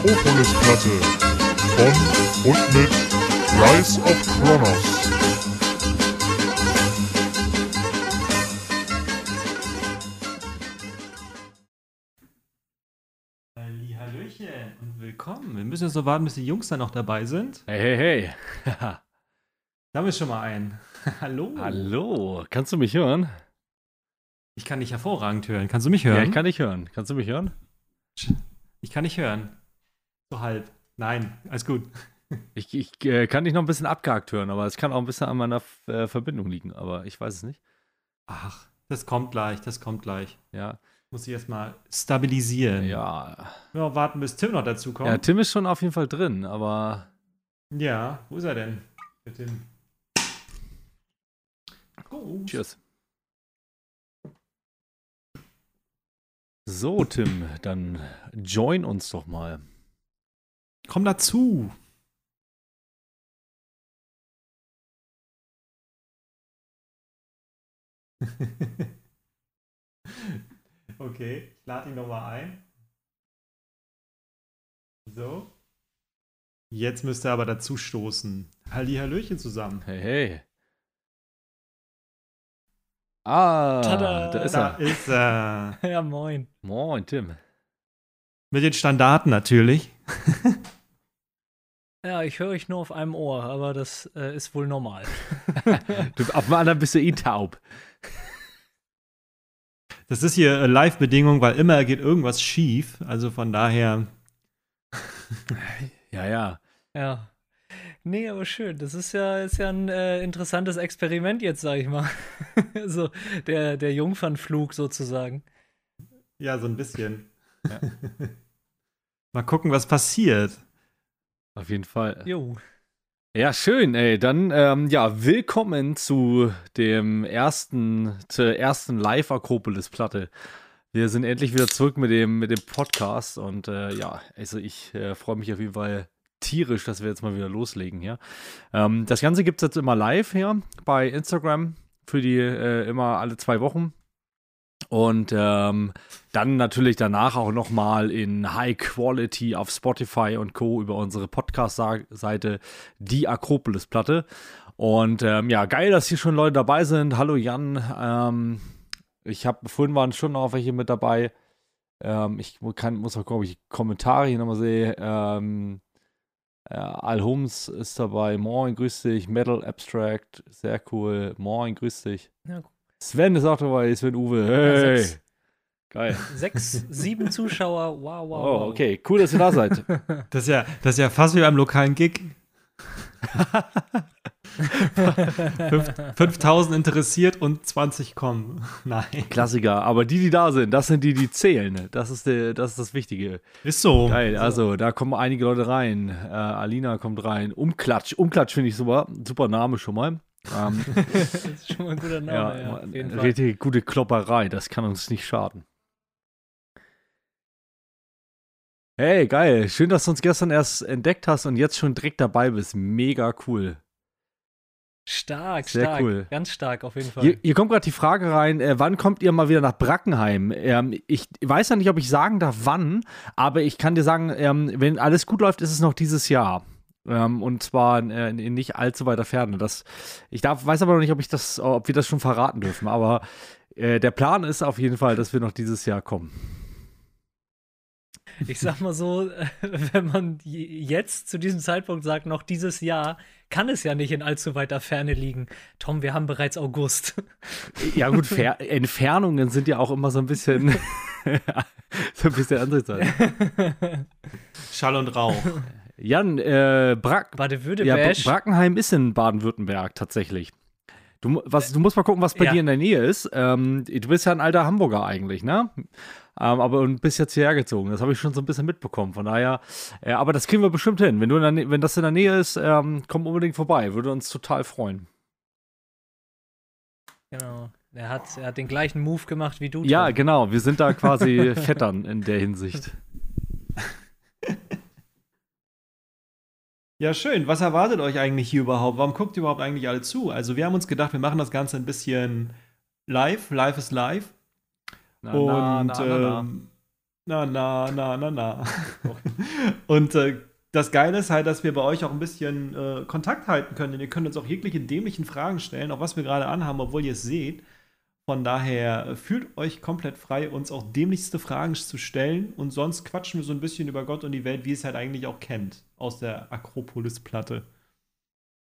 Akropolis-Platte von und mit Rise of Kronos. Hallöchen und willkommen. Wir müssen jetzt noch warten, bis die Jungs dann noch dabei sind. Hey, hey, hey. Da haben wir schon mal einen. Hallo. Hallo, kannst du mich hören? Ich kann dich hervorragend hören. Kannst du mich hören? Ja, ich kann dich hören. Kannst du mich hören? Ich kann nicht hören. So halb. Nein, alles gut. Ich, ich äh, kann dich noch ein bisschen abgehakt hören, aber es kann auch ein bisschen an meiner äh, Verbindung liegen, aber ich weiß es nicht. Ach, das kommt gleich, das kommt gleich. Ja. Muss ich erstmal stabilisieren. Ja. Ja, warten, bis Tim noch dazu kommt. Ja, Tim ist schon auf jeden Fall drin, aber. Ja, wo ist er denn? Der Tim. Gut. Cheers. So, Tim, dann join uns doch mal. Komm dazu. okay, ich lade ihn nochmal ein. So. Jetzt müsste er aber dazu stoßen. Halli Hallöchen zusammen. Hey, hey. Ah, Tada, da ist da er. ist er. Ja, moin. Moin, Tim. Mit den Standarten natürlich. Ja, ich höre euch nur auf einem Ohr, aber das äh, ist wohl normal. Du, auf dem anderen bist du eh taub. Das ist hier äh, Live-Bedingung, weil immer geht irgendwas schief. Also von daher. Ja, ja. Ja. Nee, aber schön. Das ist ja, ist ja ein äh, interessantes Experiment jetzt, sag ich mal. so, der, der Jungfernflug sozusagen. Ja, so ein bisschen. Mal gucken, was passiert. Auf jeden Fall. Jo. Ja, schön, ey. Dann, ähm, ja, willkommen zu dem ersten, zur ersten Live-Akropolis-Platte. Wir sind endlich wieder zurück mit dem, mit dem Podcast und äh, ja, also ich äh, freue mich auf jeden Fall tierisch, dass wir jetzt mal wieder loslegen hier. Ähm, das Ganze gibt es jetzt immer live hier bei Instagram für die äh, immer alle zwei Wochen. Und ähm, dann natürlich danach auch nochmal in High Quality auf Spotify und Co. über unsere Podcast-Seite Die Akropolis-Platte. Und ähm, ja, geil, dass hier schon Leute dabei sind. Hallo Jan. Ähm, ich habe vorhin waren schon noch welche mit dabei. Ähm, ich kann, muss mal gucken, ob ich Kommentare hier nochmal sehe. Ähm, äh, Al Holmes ist dabei. Moin, grüß dich. Metal Abstract, sehr cool. Moin, grüß dich. Ja, Sven ist auch dabei. Sven Uwe. Hey. sechs. Geil. Sechs, sieben Zuschauer. Wow, wow. Oh, wow. okay. Cool, dass ihr da seid. Das ist ja, das ist ja fast wie beim lokalen Gig. Fünf- 5000 interessiert und 20 kommen. Nein. Klassiker. Aber die, die da sind, das sind die, die zählen. Das ist, der, das, ist das Wichtige. Ist so. Geil. Also, da kommen einige Leute rein. Äh, Alina kommt rein. Umklatsch. Umklatsch finde ich super. Super Name schon mal. Ähm, Das ist schon mal ein guter Name. ja, Ja, auf jeden Fall. richtig gute Klopperei. Das kann uns nicht schaden. Hey, geil. Schön, dass du uns gestern erst entdeckt hast und jetzt schon direkt dabei bist. Mega cool. Stark, Sehr stark. cool. Ganz stark, auf jeden Fall. Hier, hier kommt gerade die Frage rein, äh, wann kommt ihr mal wieder nach Brackenheim? Ähm, ich weiß ja nicht, ob ich sagen darf, wann, aber ich kann dir sagen, ähm, wenn alles gut läuft, ist es noch dieses Jahr. Ähm, und zwar äh, in nicht allzu weiter Ferne. Das, ich darf, weiß aber noch nicht, ob, ich das, ob wir das schon verraten dürfen, aber äh, der Plan ist auf jeden Fall, dass wir noch dieses Jahr kommen. Ich sag mal so, wenn man jetzt zu diesem Zeitpunkt sagt, noch dieses Jahr, kann es ja nicht in allzu weiter Ferne liegen. Tom, wir haben bereits August. Ja, gut, Fer Entfernungen sind ja auch immer so ein bisschen, so ein bisschen andere Sache. Schall und Rauch. Jan, äh, Brack, Ja, Brackenheim ist in Baden-Württemberg tatsächlich. Du, was, du musst mal gucken, was bei Ja. dir in der Nähe ist. Ähm, du bist ja ein alter Hamburger eigentlich, ne? Ähm, aber und bist jetzt hierher gezogen. Das habe ich schon so ein bisschen mitbekommen. Von daher, äh, aber das kriegen wir bestimmt hin. Wenn, du der, wenn das in der Nähe ist, ähm, komm unbedingt vorbei. Würde uns total freuen. genau. Er hat, er hat den gleichen Move gemacht wie du. Ja, Tom. genau. Wir sind da quasi Vettern in der Hinsicht. Ja, schön. Was erwartet euch eigentlich hier überhaupt? Warum guckt ihr überhaupt eigentlich alle zu? Also, wir haben uns gedacht, wir machen das Ganze ein bisschen live. Live ist live. Na, und na, na, na, na. ähm, Na, na, na, na, na. Und äh, das Geile ist halt, dass wir bei euch auch ein bisschen äh, Kontakt halten können. Denn ihr könnt uns auch jegliche dämlichen Fragen stellen, auch was wir gerade anhaben, obwohl ihr es seht. Von daher äh, fühlt euch komplett frei, uns auch dämlichste Fragen zu stellen. Und sonst quatschen wir so ein bisschen über Gott und die Welt, wie es halt eigentlich auch kennt, aus der Akropolis-Platte.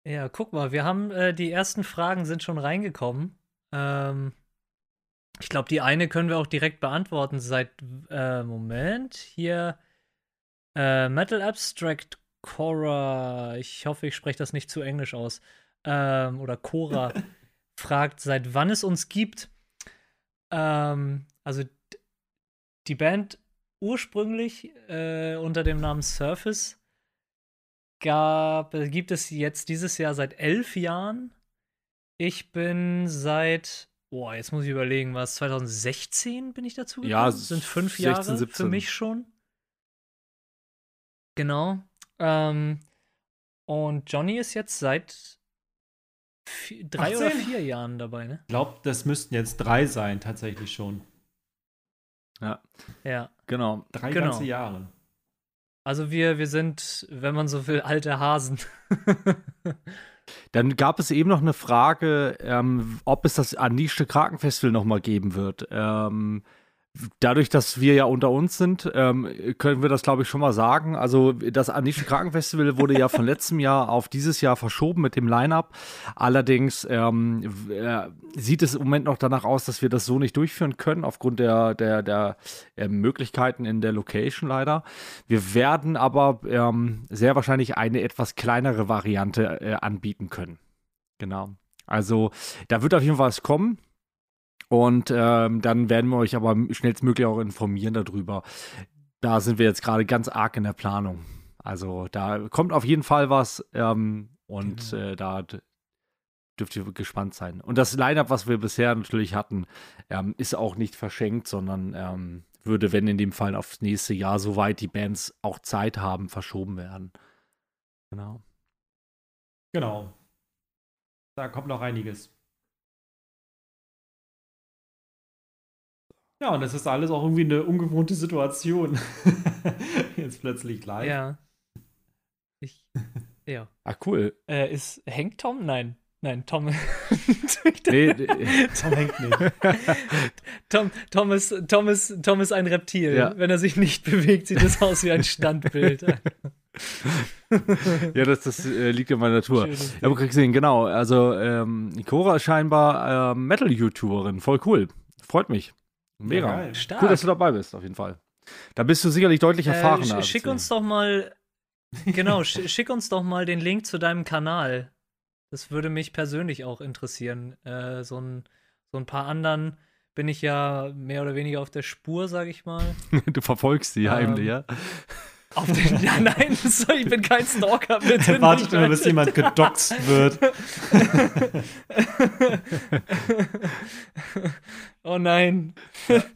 Ja, guck mal, wir haben äh, die ersten Fragen sind schon reingekommen. Ähm, ich glaube, die eine können wir auch direkt beantworten. Seit äh, Moment hier äh, Metal Abstract Cora. Ich hoffe, ich spreche das nicht zu englisch aus. Ähm, oder Cora fragt, seit wann es uns gibt. Ähm, also die Band ursprünglich äh, unter dem Namen Surface gab, gibt es jetzt dieses Jahr seit elf Jahren. Ich bin seit, boah, jetzt muss ich überlegen, was, 2016 bin ich dazu gekommen? Ja, sind fünf 16, Jahre 17. für mich schon. Genau. Ähm, und Johnny ist jetzt seit drei oder 18? vier Jahren dabei, ne? Ich glaube, das müssten jetzt drei sein, tatsächlich schon. Ja, Ja. genau. Drei Genau. ganze Jahre. Also wir, wir sind, wenn man so will, alte Hasen. Dann gab es eben noch eine Frage, ähm, ob es das Anische Krakenfestival nochmal geben wird. Ähm, dadurch, dass wir ja unter uns sind, ähm, können wir das, glaube ich, schon mal sagen. Also das Anische Krakenfestival wurde ja von letztem Jahr auf dieses Jahr verschoben mit dem Line-Up. Allerdings ähm, äh, sieht es im Moment noch danach aus, dass wir das so nicht durchführen können, aufgrund der, der, der äh, Möglichkeiten in der Location leider. Wir werden aber ähm, sehr wahrscheinlich eine etwas kleinere Variante äh, anbieten können. Genau. Also da wird auf jeden Fall was kommen. Und ähm, dann werden wir euch aber schnellstmöglich auch informieren darüber. Da sind wir jetzt gerade ganz arg in der Planung. Also da kommt auf jeden Fall was ähm, und Genau. äh, da dürft ihr gespannt sein. Und das Line-Up, was wir bisher natürlich hatten, ähm, ist auch nicht verschenkt, sondern ähm, würde, wenn in dem Fall aufs nächste Jahr, soweit die Bands auch Zeit haben, verschoben werden. Genau. Genau. Da kommt noch einiges. Ja, und das ist alles auch irgendwie eine ungewohnte Situation. Jetzt plötzlich live. ja. Ich, ja. Ah, cool. Äh, ist, hängt Tom? Nein. Nein, Tom. Nee, nee. Tom hängt nicht. Tom, Tom, ist, Tom, ist, Tom ist ein Reptil. Ja. Wenn er sich nicht bewegt, sieht es aus wie ein Standbild. ja, das, das äh, liegt in meiner Natur. Ja, aber gesehen, genau. Also, ähm, Cora ist scheinbar ähm, Metal-YouTuberin. Voll cool. Freut mich. Mega. Ja. Stark. cool, dass du dabei bist, auf jeden Fall. Da bist du sicherlich deutlich erfahrener. Äh, sch- schick uns doch mal, genau, sch schick uns doch mal den Link zu deinem Kanal. Das würde mich persönlich auch interessieren. Äh, so, ein, so ein paar anderen bin ich ja mehr oder weniger auf der Spur, sag ich mal. du verfolgst sie Ähm, heimlich, ja? Auf den, ja, nein, so, ich bin kein Stalker, bitte. Er wartet immer, bis jemand gedoxt wird. oh nein.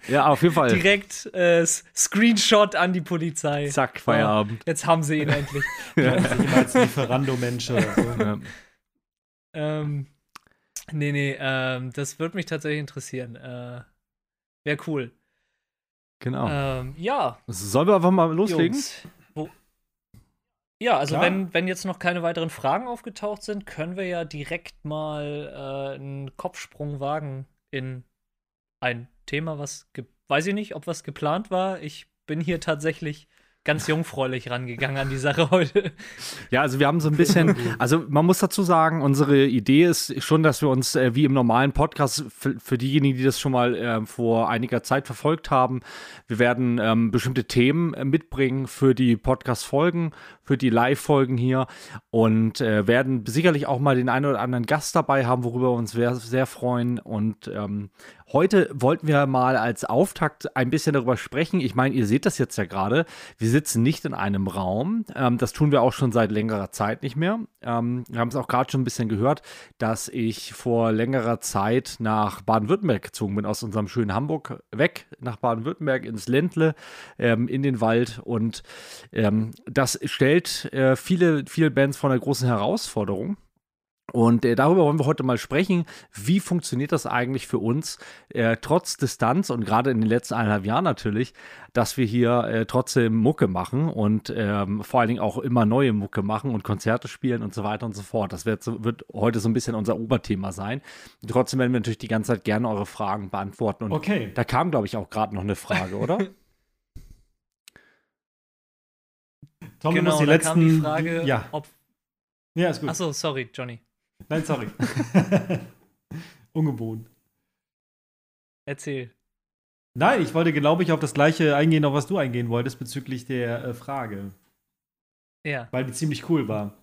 Ja, auf jeden Fall. Direkt äh, Screenshot an die Polizei. Zack, Feierabend. Jetzt haben sie ihn endlich. Also jemals Lieferando-Mensch oder so. Ja. ähm, nee, nee, ähm, das würde mich tatsächlich interessieren. Äh, Wäre cool. Genau. Ähm, ja, Sollen wir einfach mal loslegen? Jungs. Wo ja, also Klar. wenn, wenn jetzt noch keine weiteren Fragen aufgetaucht sind, können wir ja direkt mal äh, einen Kopfsprung wagen in ein Thema, was, weiß ich nicht, ob was geplant war. Ich bin hier tatsächlich ganz jungfräulich rangegangen an die Sache heute. Ja, also wir haben so ein bisschen, also man muss dazu sagen, unsere Idee ist schon, dass wir uns äh, wie im normalen Podcast, für, für diejenigen, die das schon mal äh, vor einiger Zeit verfolgt haben, wir werden ähm, bestimmte Themen äh, mitbringen für die Podcast-Folgen, für die Live-Folgen hier und äh, werden sicherlich auch mal den einen oder anderen Gast dabei haben, worüber wir uns sehr, sehr freuen. Und ähm, heute wollten wir mal als Auftakt ein bisschen darüber sprechen. Ich meine, ihr seht das jetzt ja gerade. Wir sitzen nicht in einem Raum. Ähm, das tun wir auch schon seit längerer Zeit nicht mehr. Ähm, wir haben es auch gerade schon ein bisschen gehört, dass ich vor längerer Zeit nach Baden-Württemberg gezogen bin, aus unserem schönen Hamburg weg nach Baden-Württemberg ins Ländle, ähm, in den Wald. Und ähm, das stellt äh, viele, viele Bands vor einer großen Herausforderung. Und äh, darüber wollen wir heute mal sprechen. Wie funktioniert das eigentlich für uns, äh, trotz Distanz und gerade in den letzten eineinhalb Jahren natürlich, dass wir hier äh, trotzdem Mucke machen und ähm, vor allen Dingen auch immer neue Mucke machen und Konzerte spielen und so weiter und so fort. Das wird, so, wird heute so ein bisschen unser Oberthema sein. Und trotzdem werden wir natürlich die ganze Zeit gerne eure Fragen beantworten. Und Okay. da kam, glaube ich, auch gerade noch eine Frage, oder? Tom, genau, die da letzten. kam die Frage, ja. ob. ja, ist gut. Achso, sorry, Johnny. Nein, sorry. Ungewohnt. Erzähl. Nein, ich wollte, glaube ich, auf das gleiche eingehen, auf was du eingehen wolltest bezüglich der äh, Frage. Ja. Weil die ziemlich cool war.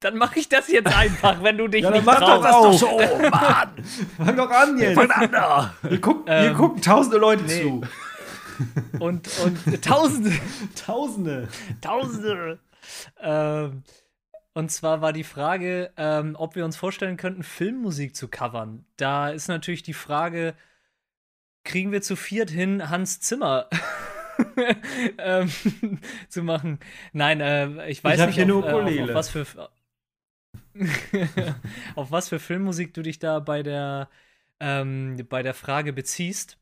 Dann mache ich das jetzt einfach, wenn du dich Ja, dann nicht mach doch traust. das doch so, Mann! Fang doch an jetzt! Fang an da! Hier, guck, hier Ähm, gucken tausende Leute nee. zu. Und, und Tausende, Tausende. Tausende. ähm, und zwar war die Frage, ähm, ob wir uns vorstellen könnten, Filmmusik zu covern. Da ist natürlich die Frage, kriegen wir zu viert hin, Hans Zimmer ähm, zu machen? Nein, äh, ich weiß hab nicht, auf, äh, auf, auf was für auf was für Filmmusik du dich da bei der ähm, bei der Frage beziehst.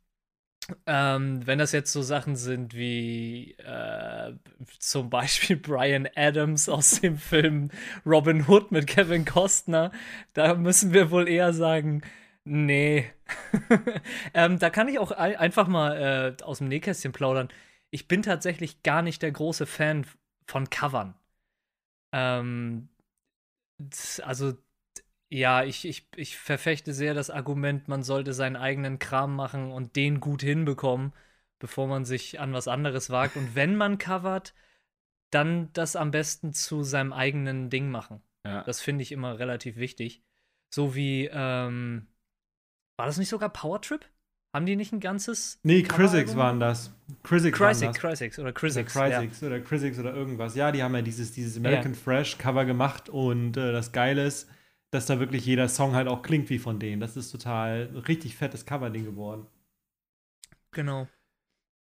Ähm, wenn das jetzt so Sachen sind wie äh, zum Beispiel Brian Adams aus dem Film Robin Hood mit Kevin Costner, da müssen wir wohl eher sagen, nee. ähm, da kann ich auch ein einfach mal äh, aus dem Nähkästchen plaudern. Ich bin tatsächlich gar nicht der große Fan von Covern. Ähm, also ja, ich, ich, ich verfechte sehr das Argument, man sollte seinen eigenen Kram machen und den gut hinbekommen, bevor man sich an was anderes wagt. Und wenn man covert, dann das am besten zu seinem eigenen Ding machen. Ja. Das finde ich immer relativ wichtig. So wie, ähm, war das nicht sogar Powertrip? Haben die nicht ein ganzes? Nee? Crisix waren das. Crisix waren Crisix, das. Crisix oder Oder Crisix. Crisix oder Crisix oder irgendwas. Ja, die haben ja dieses, dieses American Fresh Cover gemacht und äh, das Geile ist, dass da wirklich jeder Song halt auch klingt wie von denen. Das ist total richtig fettes Coverding geworden. Genau.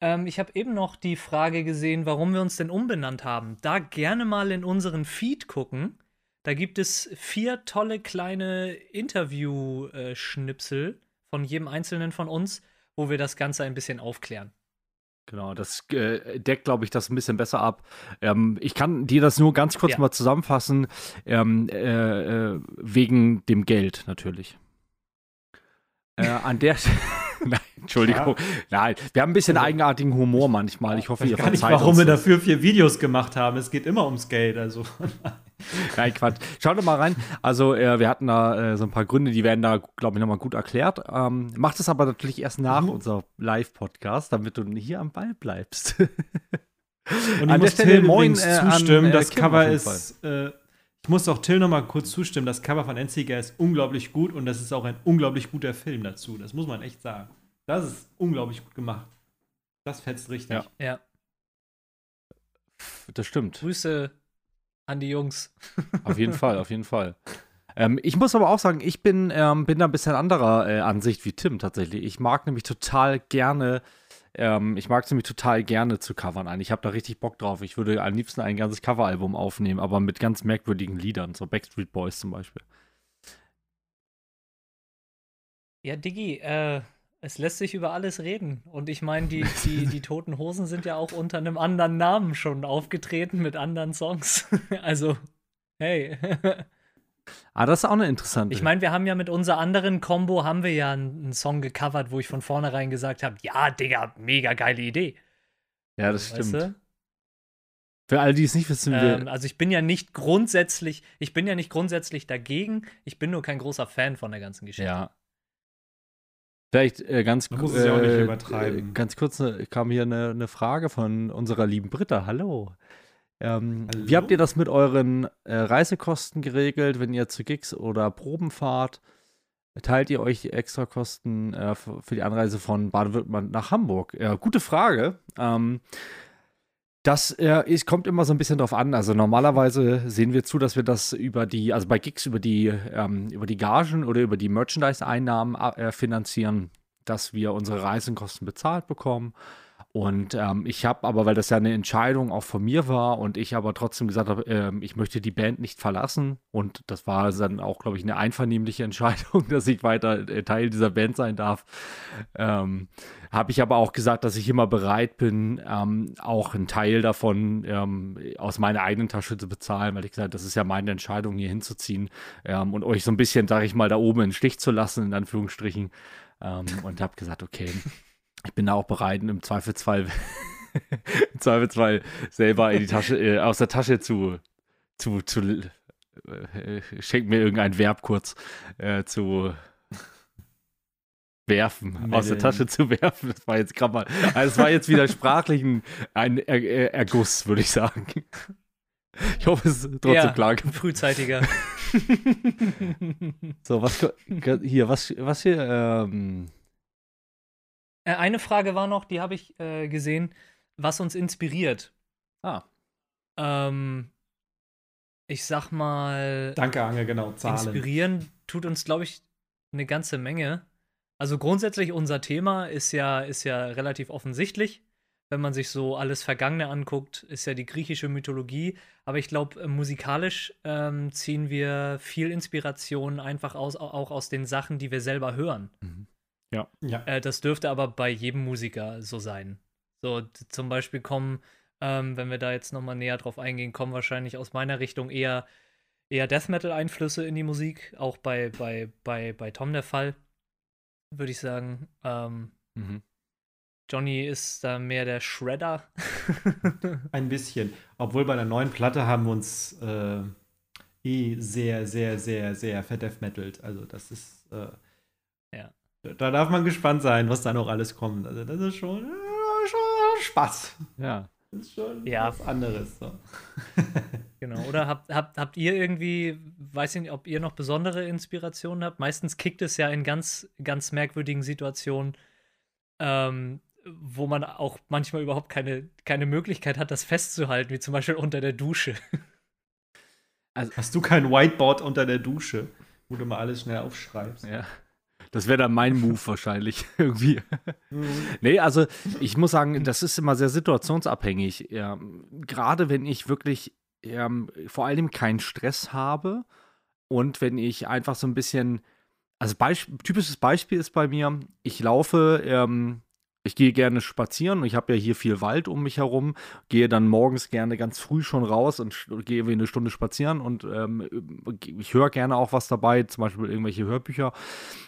Ähm, ich habe eben noch die Frage gesehen, warum wir uns denn umbenannt haben. Da gerne mal in unseren Feed gucken. Da gibt es vier tolle kleine Interview-Schnipsel von jedem einzelnen von uns, wo wir das Ganze ein bisschen aufklären. Genau, das äh, deckt, glaube ich, das ein bisschen besser ab. Ähm, ich kann dir das nur ganz kurz Ja. mal zusammenfassen, ähm, äh, äh, wegen dem Geld natürlich. Äh, an der Nein, Entschuldigung. Nein, wir haben ein bisschen eigenartigen Humor manchmal. Ich hoffe, Ich ihr weiß gar nicht, verzeiht warum uns wir dafür vier Videos gemacht haben. Es geht immer ums Geld. Also Nein, Quatsch. Schaut doch mal rein. Also, äh, wir hatten da äh, so ein paar Gründe, die werden da, glaube ich, nochmal gut erklärt. Ähm, macht es aber natürlich erst nach Mhm. unser Live-Podcast, damit du hier am Ball bleibst. Und ich An der muss Stelle Till moin, äh, an, zustimmen, äh, das Kim Cover ist. Äh, ich muss auch Till noch mal kurz zustimmen. Das Cover von Enziger ist unglaublich gut und das ist auch ein unglaublich guter Film dazu. Das muss man echt sagen. Das ist unglaublich gut gemacht. Das fetzt richtig. Ja. Ja, das stimmt. Grüße an die Jungs. Auf jeden Fall, auf jeden Fall. Ähm, ich muss aber auch sagen, ich bin, ähm, bin da ein bisschen anderer äh, Ansicht wie Tim tatsächlich. Ich mag nämlich total gerne, ähm, ich mag es nämlich total gerne zu covern ein. Ich habe da richtig Bock drauf. Ich würde am liebsten ein ganzes Coveralbum aufnehmen, aber mit ganz merkwürdigen Liedern, so Backstreet Boys zum Beispiel. Ja, Diggi, äh, es lässt sich über alles reden. Und ich meine, die, die, die Toten Hosen sind ja auch unter einem anderen Namen schon aufgetreten mit anderen Songs. also, hey. Ah, das ist auch eine interessante. Ich meine, wir haben ja mit unserer anderen Combo haben wir ja einen, Song gecovert, wo ich von vornherein gesagt habe, ja, Digga, mega geile Idee. ja, das Weißt stimmt. du? Für alle, die es nicht wissen, Ähm, also ich bin ja nicht grundsätzlich, ich bin ja nicht grundsätzlich dagegen, ich bin nur kein großer Fan von der ganzen Geschichte. ja. Vielleicht äh, ganz, Man muss es ja auch nicht äh, übertreiben. äh, ganz kurz äh, kam hier eine, eine Frage von unserer lieben Britta. Hallo. Ähm, Hallo? Wie habt ihr das mit euren äh, Reisekosten geregelt, wenn ihr zu Gigs oder Proben fahrt? Teilt ihr euch extra Kosten äh, für, für die Anreise von Baden-Württemberg nach Hamburg? Ja, gute Frage. Ähm, das äh, ist, kommt immer so ein bisschen drauf an. Also normalerweise sehen wir zu, dass wir das über die, also bei Gigs über die, ähm, über die Gagen oder über die Merchandise-Einnahmen äh, finanzieren, dass wir unsere Reisekosten bezahlt bekommen. Und ähm, ich habe aber, weil das ja eine Entscheidung auch von mir war und ich aber trotzdem gesagt habe, ähm, ich möchte die Band nicht verlassen. Und das war dann auch, glaube ich, eine einvernehmliche Entscheidung, dass ich weiter äh, Teil dieser Band sein darf, ähm, habe ich aber auch gesagt, dass ich immer bereit bin, ähm, auch einen Teil davon ähm, aus meiner eigenen Tasche zu bezahlen, weil ich gesagt habe, das ist ja meine Entscheidung, hier hinzuziehen ähm, und euch so ein bisschen, sage ich mal, da oben in den Stich zu lassen, in Anführungsstrichen. und habe gesagt, okay, ich bin da auch bereit, im Zweifelsfall, im Zweifelsfall selber in die Tasche, äh, aus der Tasche zu, zu, zu äh, schenk mir irgendein Verb kurz, äh, zu werfen, Meddeln. aus der Tasche zu werfen. Das war jetzt gerade mal, also es war jetzt wieder sprachlich ein, ein er er Erguss, würde ich sagen. Ich hoffe, es ist trotzdem ja, klar. Frühzeitiger. so, was hier, was, was hier, ähm, äh, eine Frage war noch, die habe ich äh, gesehen, was uns inspiriert. Ah. Ähm, ich sag mal. Danke, Ange, genau. Zahlen. Inspirieren tut uns, glaube ich, eine ganze Menge. Also grundsätzlich unser Thema ist ja, ist ja relativ offensichtlich. Wenn man sich so alles Vergangene anguckt, ist ja die griechische Mythologie. Aber ich glaube, äh, musikalisch ähm, ziehen wir viel Inspiration einfach aus, auch aus den Sachen, die wir selber hören. Mhm. Ja. ja. Äh, das dürfte aber bei jedem Musiker so sein. So, zum Beispiel kommen, ähm, wenn wir da jetzt nochmal näher drauf eingehen, kommen wahrscheinlich aus meiner Richtung eher, eher Death Metal-Einflüsse in die Musik. Auch bei, bei, bei, bei Tom der Fall, würde ich sagen. Ähm, mhm. Johnny ist da mehr der Shredder. Ein bisschen. Obwohl bei der neuen Platte haben wir uns äh, eh sehr, sehr, sehr, sehr verdeathmetalt. Also das ist. Äh. Da darf man gespannt sein, was da noch alles kommt. Also das ist schon, äh, schon Spaß. Ja. Das ist schon ja. was anderes. So. genau. Oder habt, habt, habt ihr irgendwie, weiß ich nicht, ob ihr noch besondere Inspirationen habt? Meistens kickt es ja in ganz, ganz merkwürdigen Situationen, ähm, wo man auch manchmal überhaupt keine, keine Möglichkeit hat, das festzuhalten, wie zum Beispiel unter der Dusche. Also, Hast du kein Whiteboard unter der Dusche, wo du mal alles schnell aufschreibst? Ja. Das wäre dann mein Move wahrscheinlich irgendwie. Mhm. Nee, also ich muss sagen, das ist immer sehr situationsabhängig. Ja, Gerade wenn ich wirklich ja, vor allem keinen Stress habe und wenn ich einfach so ein bisschen, also Beisp typisches Beispiel ist bei mir, ich laufe ähm, ich gehe gerne spazieren. Ich habe ja hier viel Wald um mich herum. Gehe dann morgens gerne ganz früh schon raus und gehe eine Stunde spazieren. Und ähm, ich höre gerne auch was dabei, zum Beispiel irgendwelche Hörbücher.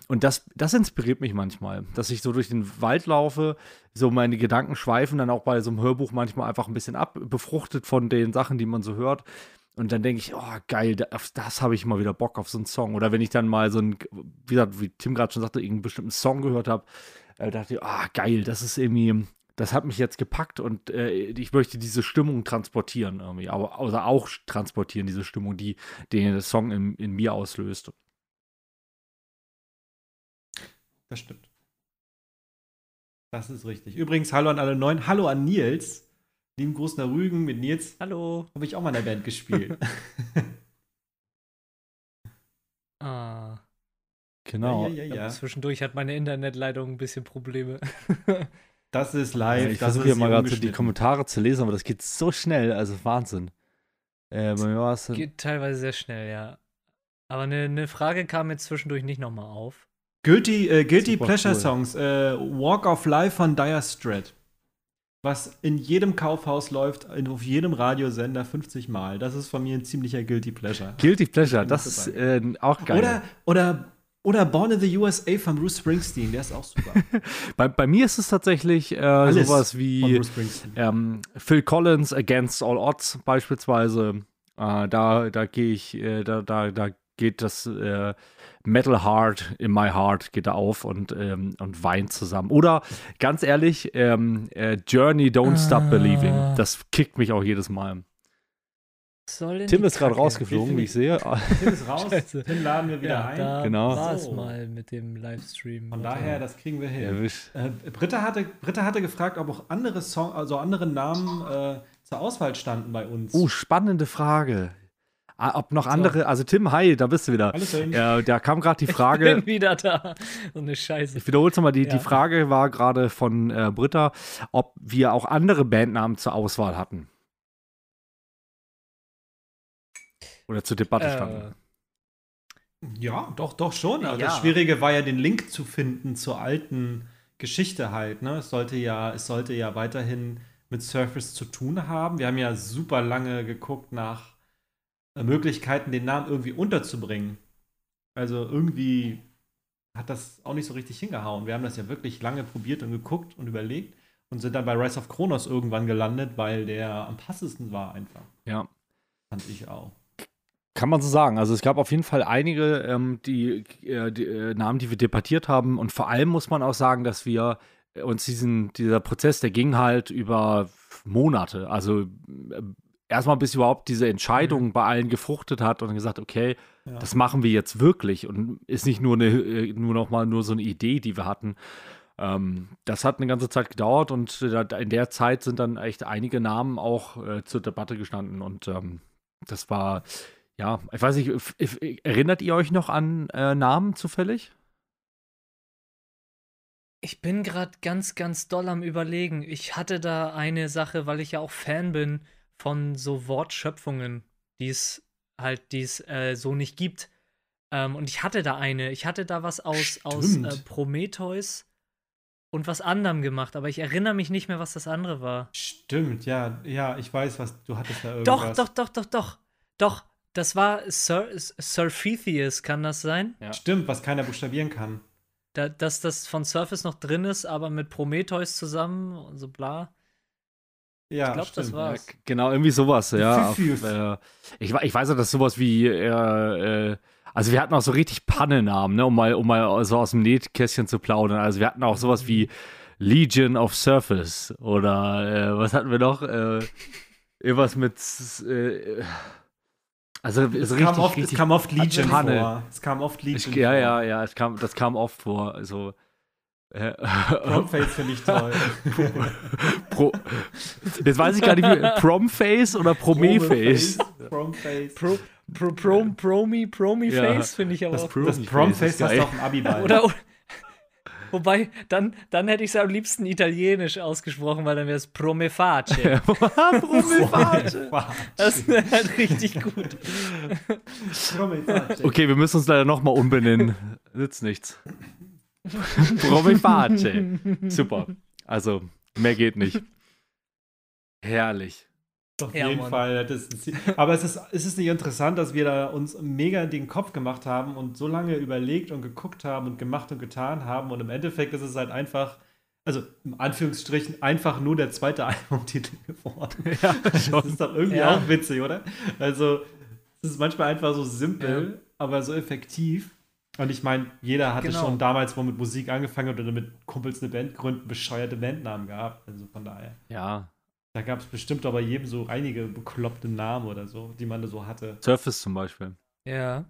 Und das, das inspiriert mich manchmal, dass ich so durch den Wald laufe, so meine Gedanken schweifen dann auch bei so einem Hörbuch manchmal einfach ein bisschen ab, befruchtet von den Sachen, die man so hört. Und dann denke ich, oh geil, auf das habe ich mal wieder Bock auf so einen Song. Oder wenn ich dann mal so ein, wie, gesagt, wie Tim gerade schon sagte, irgendeinen bestimmten Song gehört habe, äh, dachte ich, ah, geil, das ist irgendwie, das hat mich jetzt gepackt und äh, ich möchte diese Stimmung transportieren irgendwie, aber also auch transportieren, diese Stimmung, die den Song in, in mir auslöst. Das stimmt. Das ist richtig. Übrigens, hallo an alle Neuen. Hallo an Nils. Lieben Gruß nach Rügen mit Nils. Hallo. Habe ich auch mal in der Band gespielt. ah. Genau. Ja, ja, ja, Zwischendurch hat meine Internetleitung ein bisschen Probleme. das ist live. Also ich versuche hier mal gerade so die Kommentare zu lesen, aber das geht so schnell, also Wahnsinn. Äh, bei mir war es geht teilweise sehr schnell, ja. Aber eine, eine Frage kam jetzt zwischendurch nicht nochmal auf. Guilty, äh, Guilty Pleasure cool. Songs. Äh, Walk of Life von Dire Straits. Was in jedem Kaufhaus läuft, auf jedem Radiosender 50 Mal. Das ist von mir ein ziemlicher Guilty Pleasure. Guilty Pleasure, das ist äh, auch geil. Oder, oder oder Born in the USA von Bruce Springsteen, der ist auch super. bei, bei, mir ist es tatsächlich äh, sowas wie ähm, Phil Collins Against All Odds beispielsweise. Äh, da da gehe ich, äh, da, da, da geht das äh, Metal Heart in my heart geht da auf und, ähm, und weint zusammen. Oder ganz ehrlich, ähm, äh, Journey Don't Stop Believing. Ah. Das kickt mich auch jedes Mal. Tim ist gerade rausgeflogen, wie ich sehe. Tim ist raus. Tim laden wir wieder ja, ein. Da genau. war es mal mit dem Livestream. Von daher, das kriegen wir hin. Äh, Britta, hatte, Britta hatte gefragt, ob auch andere Song, also andere Namen äh, zur Auswahl standen bei uns. Oh, spannende Frage. Ah, Ob noch andere, also Tim, hi, da bist du wieder. Alles hin. Ja, da kam gerade die bin Frage, wieder da. So eine Scheiße. ich wiederhole es nochmal, die, Ja. die Frage war gerade von äh, Britta, ob wir auch andere Bandnamen zur Auswahl hatten. Oder zur Debatte standen. Äh, Ja, doch, doch schon. Also Ja. Das Schwierige war ja, den Link zu finden zur alten Geschichte halt. Ne? Es, sollte ja, es sollte ja weiterhin mit Surface zu tun haben. Wir haben ja super lange geguckt nach äh, Möglichkeiten, den Namen irgendwie unterzubringen. Also irgendwie hat das auch nicht so richtig hingehauen. Wir haben das ja wirklich lange probiert und geguckt und überlegt und sind dann bei Rise of Kronos irgendwann gelandet, weil der am passesten war einfach. Ja. Fand ich auch. Kann man so sagen. Also es gab auf jeden Fall einige ähm, die, äh, die äh, Namen, die wir debattiert haben. Und vor allem muss man auch sagen, dass wir äh, uns diesen, dieser Prozess, der ging halt über Monate. Also äh, erstmal bis überhaupt diese Entscheidung bei allen gefruchtet hat und gesagt, okay, Ja. das machen wir jetzt wirklich und ist nicht nur eine, äh, nur noch mal nur so eine Idee, die wir hatten. Ähm, das hat eine ganze Zeit gedauert und äh, in der Zeit sind dann echt einige Namen auch zur Debatte gestanden und ähm, das war ja, ich weiß nicht, erinnert ihr euch noch an äh, Namen zufällig? Ich bin gerade ganz, ganz doll am Überlegen. Ich hatte da eine Sache, weil ich ja auch Fan bin von so Wortschöpfungen, die es halt, die es äh, so nicht gibt. Ähm, und ich hatte da eine. Ich hatte da was aus, aus äh, Prometheus und was anderem gemacht, aber ich erinnere mich nicht mehr, was das andere war. Stimmt, ja, ja, ich weiß, was du hattest da irgendwas. Doch, doch, doch, doch, doch. Doch, das war Sir, Surfethius, kann das sein? Ja. Stimmt, was keiner buchstabieren kann. Da, dass das von Surface noch drin ist, aber mit Prometheus zusammen und so bla. Ja, Ich glaub, das stimmt. war- Ja, genau, irgendwie sowas, ja. Auf, äh, ich, ich weiß ja, dass sowas wie, äh, äh, also wir hatten auch so richtig Pannennamen, ne, um mal, um mal so aus dem Nähkästchen zu plaudern. Also wir hatten auch sowas wie Legion of Surface oder äh, was hatten wir noch? Äh, irgendwas mit, äh, also Es, kam richtig, oft, es kam oft Legion Panne. vor. Es kam oft Legion Ich, ja, vor. ja, ja, es kam, das kam oft vor. Also, äh, Promface finde ich toll. Pro, jetzt weiß ich gar nicht, wie, Promface oder Promeface? Promface. Pro, Pro, Pro, Promi, Promi Ja. Finde ich aber Das, auch. Pro- das Promiface Promface ist hast geil. du auch im Abi bei. Oder, oder wobei, dann, dann hätte ich es am liebsten italienisch ausgesprochen, weil dann wäre es Promeface. Promeface. Das wäre halt richtig gut. Promface. Okay, wir müssen uns leider nochmal umbenennen. Nützt nichts. Promeface. Super. Also, mehr geht nicht. Herrlich. Auf Ja, jeden Mann. Fall. Aber es ist, es ist nicht interessant, dass wir da uns mega den Kopf gemacht haben und so lange überlegt und geguckt haben und gemacht und getan haben. Und im Endeffekt ist es halt einfach, also im Anführungsstrichen, einfach nur der zweite Albumtitel geworden. Ja, Das ist doch irgendwie Ja. auch witzig, oder? Also, es ist manchmal einfach so simpel, aber so effektiv. Und ich meine, jeder hatte Genau. schon damals, wo mit Musik angefangen oder mit Kumpels eine Band gründen, bescheuerte Bandnamen gehabt. Also von daher. Ja. Da gab es bestimmt aber jedem so einige bekloppte Namen oder so, die man da so hatte. Surface zum Beispiel. Ja.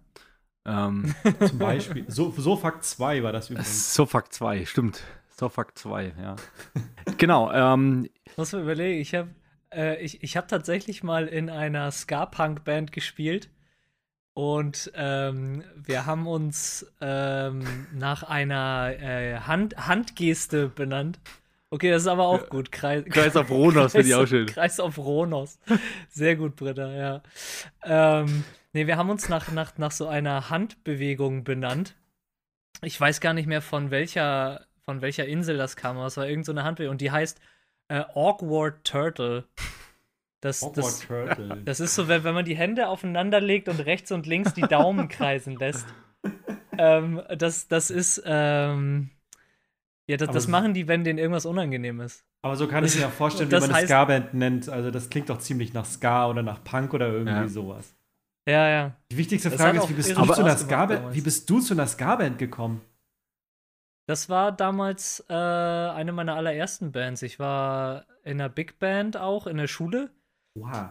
Ähm, Zum Beispiel. so, Sofak 2 war das übrigens. Sofak 2, stimmt. Sofak 2, ja. genau. Ähm, Muss man überlegen, ich habe äh, ich, ich hab tatsächlich mal in einer Ska-Punk-Band gespielt und ähm, wir haben uns ähm, nach einer äh, Hand, Handgeste benannt. Okay, das ist aber auch gut. Kreis, Kreis auf Ronos finde ich auch schön. Kreis auf Ronos. Sehr gut, Britta, ja. Ähm, nee, wir haben uns nach, nach, nach so einer Handbewegung benannt. Ich weiß gar nicht mehr von welcher, von welcher Insel das kam, aber es war irgendeine so eine Handbewegung. Und die heißt äh, Awkward Turtle. Das, Awkward das, Turtle. das ist so, wenn, wenn man die Hände aufeinander legt und rechts und links die Daumen kreisen lässt. Ähm, das, das ist, ähm, ja, das, das machen die, wenn denen irgendwas unangenehm ist. Aber so kann ich mir auch vorstellen, wie Das man eine Ska-Band nennt. Also das klingt doch ziemlich nach Ska oder nach Punk oder irgendwie Ja. sowas. Ja, ja. Die wichtigste Frage ist, wie bist, du zu einer damals. wie bist du zu einer Ska-Band gekommen? Das war damals äh, eine meiner allerersten Bands. Ich war in einer Big Band auch in der Schule Wow.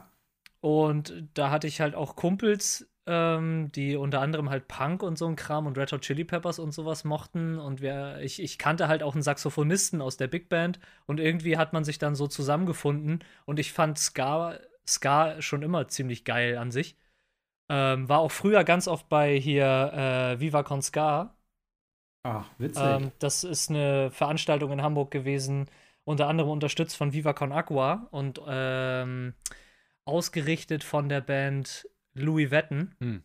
und da hatte ich halt auch Kumpels, ähm, die unter anderem halt Punk und so ein Kram und Red Hot Chili Peppers und sowas mochten und wir, ich, ich kannte halt auch einen Saxophonisten aus der Big Band und irgendwie hat man sich dann so zusammengefunden und ich fand Ska, Ska schon immer ziemlich geil an sich. Ähm, war auch früher ganz oft bei hier äh, Viva Con Ska. Ach, witzig. Ähm, das ist eine Veranstaltung in Hamburg gewesen, unter anderem unterstützt von Viva Con Agua und ähm, ausgerichtet von der Band Louis Vetten. Hm.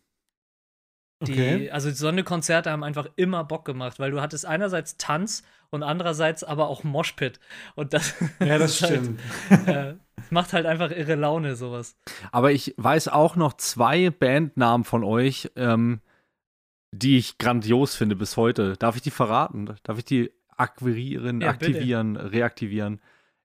Die, okay. Also so eine Konzerte haben einfach immer Bock gemacht, weil du hattest einerseits Tanz und andererseits aber auch Moshpit. Und das, Ja, das halt, stimmt. äh, macht halt einfach irre Laune, sowas. Aber ich weiß auch noch zwei Bandnamen von euch, ähm, die ich grandios finde bis heute. Darf ich die verraten? Darf ich die akquirieren, Ja, bitte. aktivieren, reaktivieren?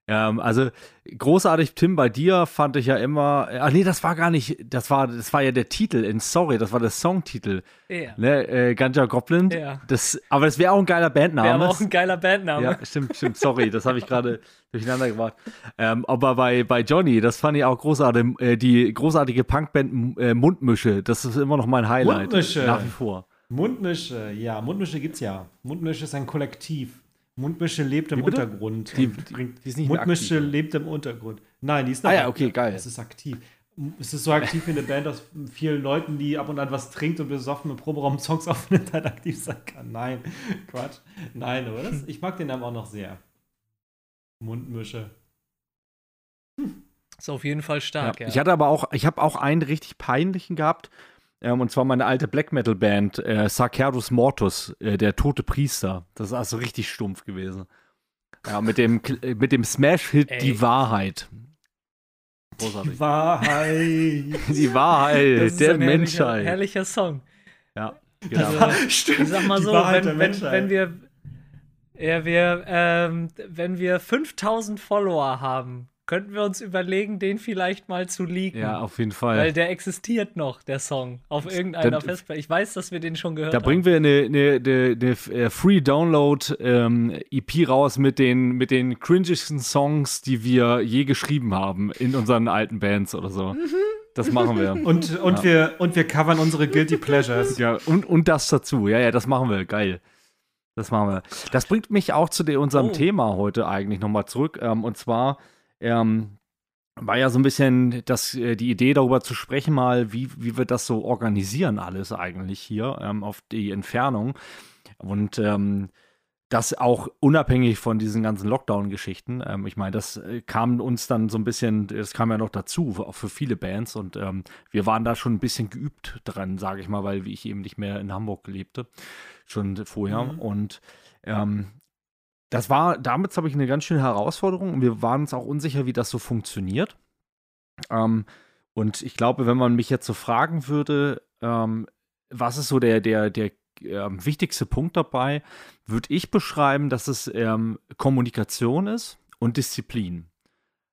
Ähm, also großartig, Tim, bei dir fand ich ja immer. Ach nee, das war gar nicht. Das war, das war ja der Titel in Sorry, das war der Songtitel. Ja. Ne, äh, Ganja Goblin. Ja. Das, aber das wäre auch ein geiler Bandname. Wäre auch ein geiler Bandname. Ja, stimmt, stimmt. Sorry, das habe ich gerade durcheinander gebracht. Ähm, aber bei, bei Johnny, das fand ich auch großartig. Äh, die großartige Punkband äh, Mundmische, das ist immer noch mein Highlight. Mundmische. Nach wie vor. Mundmische, ja, Mundmische gibt's ja. Mundmische ist ein Kollektiv. Mundmische lebt im? Untergrund. Die- bringt- die ist nicht Mundmische aktiv, oder? lebt im Untergrund. Nein, die ist noch Ah ja, aktiv. okay, geil. Es ist aktiv. Es ist so aktiv wie eine Band aus vielen Leuten, die ab und an was trinkt und besoffen im Proberaum Songs aufnimmt, halt aktiv sein kann. Nein, Quatsch. Nein, aber das, ich mag den Namen auch noch sehr. Mundmische. Ist auf jeden Fall stark, Ja. ja. Ich hatte aber auch, ich habe auch einen richtig peinlichen gehabt. Ähm, und zwar meine alte Black Metal Band, äh, Sacerdus Mortus, äh, der tote Priester. Das ist also richtig stumpf gewesen. Ja, mit dem, äh, mit dem Smash-Hit. Die Wahrheit. Großartig. Wahrheit. Die Wahrheit Das ist der ein herrlicher, Menschheit. herrlicher Song. Ja, genau. Also, Stimmt. ich sag mal Die so, wenn, wenn, wenn wir ja, wir, ähm, wenn wir 5000 Follower haben, könnten wir uns überlegen, den vielleicht mal zu leaken. ja, auf jeden Fall. Weil der existiert noch, der Song, auf irgendeiner Dann- Festplatte. Ich weiß, dass wir den schon gehört Da haben. bringen wir eine, eine, eine, eine äh, Free Download ähm, EP raus mit den, mit den cringesten Songs, die wir je geschrieben haben in unseren alten Bands oder so. Das machen wir. Und, und, wir, und wir covern unsere Guilty Pleasures. Ja, und, und das dazu. Ja, ja, das machen wir. Geil. Das machen wir. Das bringt mich auch zu de, unserem Oh. Thema heute eigentlich nochmal zurück. Ähm, und zwar ähm, war ja so ein bisschen das, äh, die Idee darüber zu sprechen, mal, wie, wie wir das so organisieren, alles eigentlich hier ähm, auf die Entfernung. Und ähm, das auch unabhängig von diesen ganzen Lockdown-Geschichten. Ähm, ich meine, das äh, kam uns dann so ein bisschen, das kam ja noch dazu, auch für viele Bands. Und ähm, wir waren da schon ein bisschen geübt dran, sage ich mal, weil ich eben nicht mehr in Hamburg lebte, schon vorher. Mhm. Und ähm, das war, damit habe ich eine ganz schöne Herausforderung und wir waren uns auch unsicher, wie das so funktioniert. Ähm, und ich glaube, wenn man mich jetzt so fragen würde, ähm, was ist so der, der, der ähm, wichtigste Punkt dabei, würde ich beschreiben, dass es ähm, Kommunikation ist und Disziplin.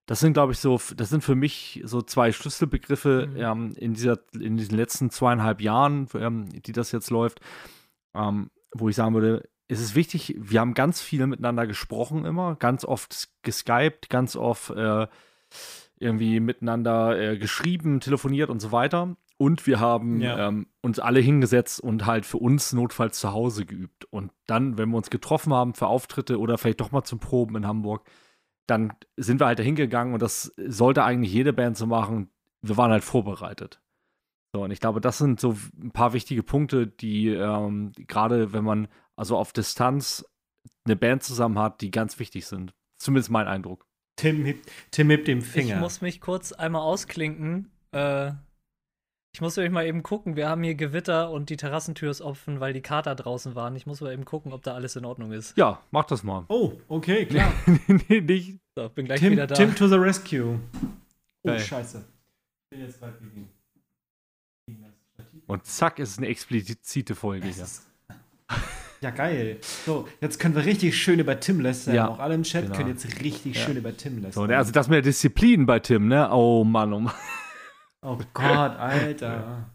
Das sind, glaube ich, so, das sind für mich so zwei Schlüsselbegriffe Mhm. ähm, in, dieser, in diesen letzten zweieinhalb Jahren, ähm, die das jetzt läuft, ähm, wo ich sagen würde, es ist wichtig, wir haben ganz viel miteinander gesprochen immer, ganz oft geskypt, ganz oft äh, irgendwie miteinander äh, geschrieben, telefoniert und so weiter. Und wir haben Ja. ähm, uns alle hingesetzt und halt für uns notfalls zu Hause geübt. Und dann, wenn wir uns getroffen haben für Auftritte oder vielleicht doch mal zum Proben in Hamburg, dann sind wir halt da hingegangen und das sollte eigentlich jede Band so machen. Wir waren halt vorbereitet. So, und ich glaube, das sind so ein paar wichtige Punkte, die ähm, gerade, wenn man also auf Distanz eine Band zusammen hat, die ganz wichtig sind. Zumindest mein Eindruck. Tim hebt, Tim hebt dem Finger. Ich muss mich kurz einmal ausklinken. Äh, ich muss nämlich mal eben gucken. Wir haben hier Gewitter und die Terrassentür ist offen, weil die Kater draußen waren. Ich muss mal eben gucken, ob da alles in Ordnung ist. Ja, mach das mal. oh, okay, klar. nee, nicht. So, bin gleich Tim, wieder da. Tim to the rescue. Oh, Geil. scheiße. Ich bin jetzt weit gegen. Und zack, ist es eine explizite Folge Das hier. Ja, geil. So, jetzt können wir richtig schön über Tim lästern. Ja, Auch alle im Chat genau. können jetzt richtig Ja. schön über Tim lästern. So, also das mit der Disziplin bei Tim, ne? Oh Mann, oh Mann. oh Gott, Alter.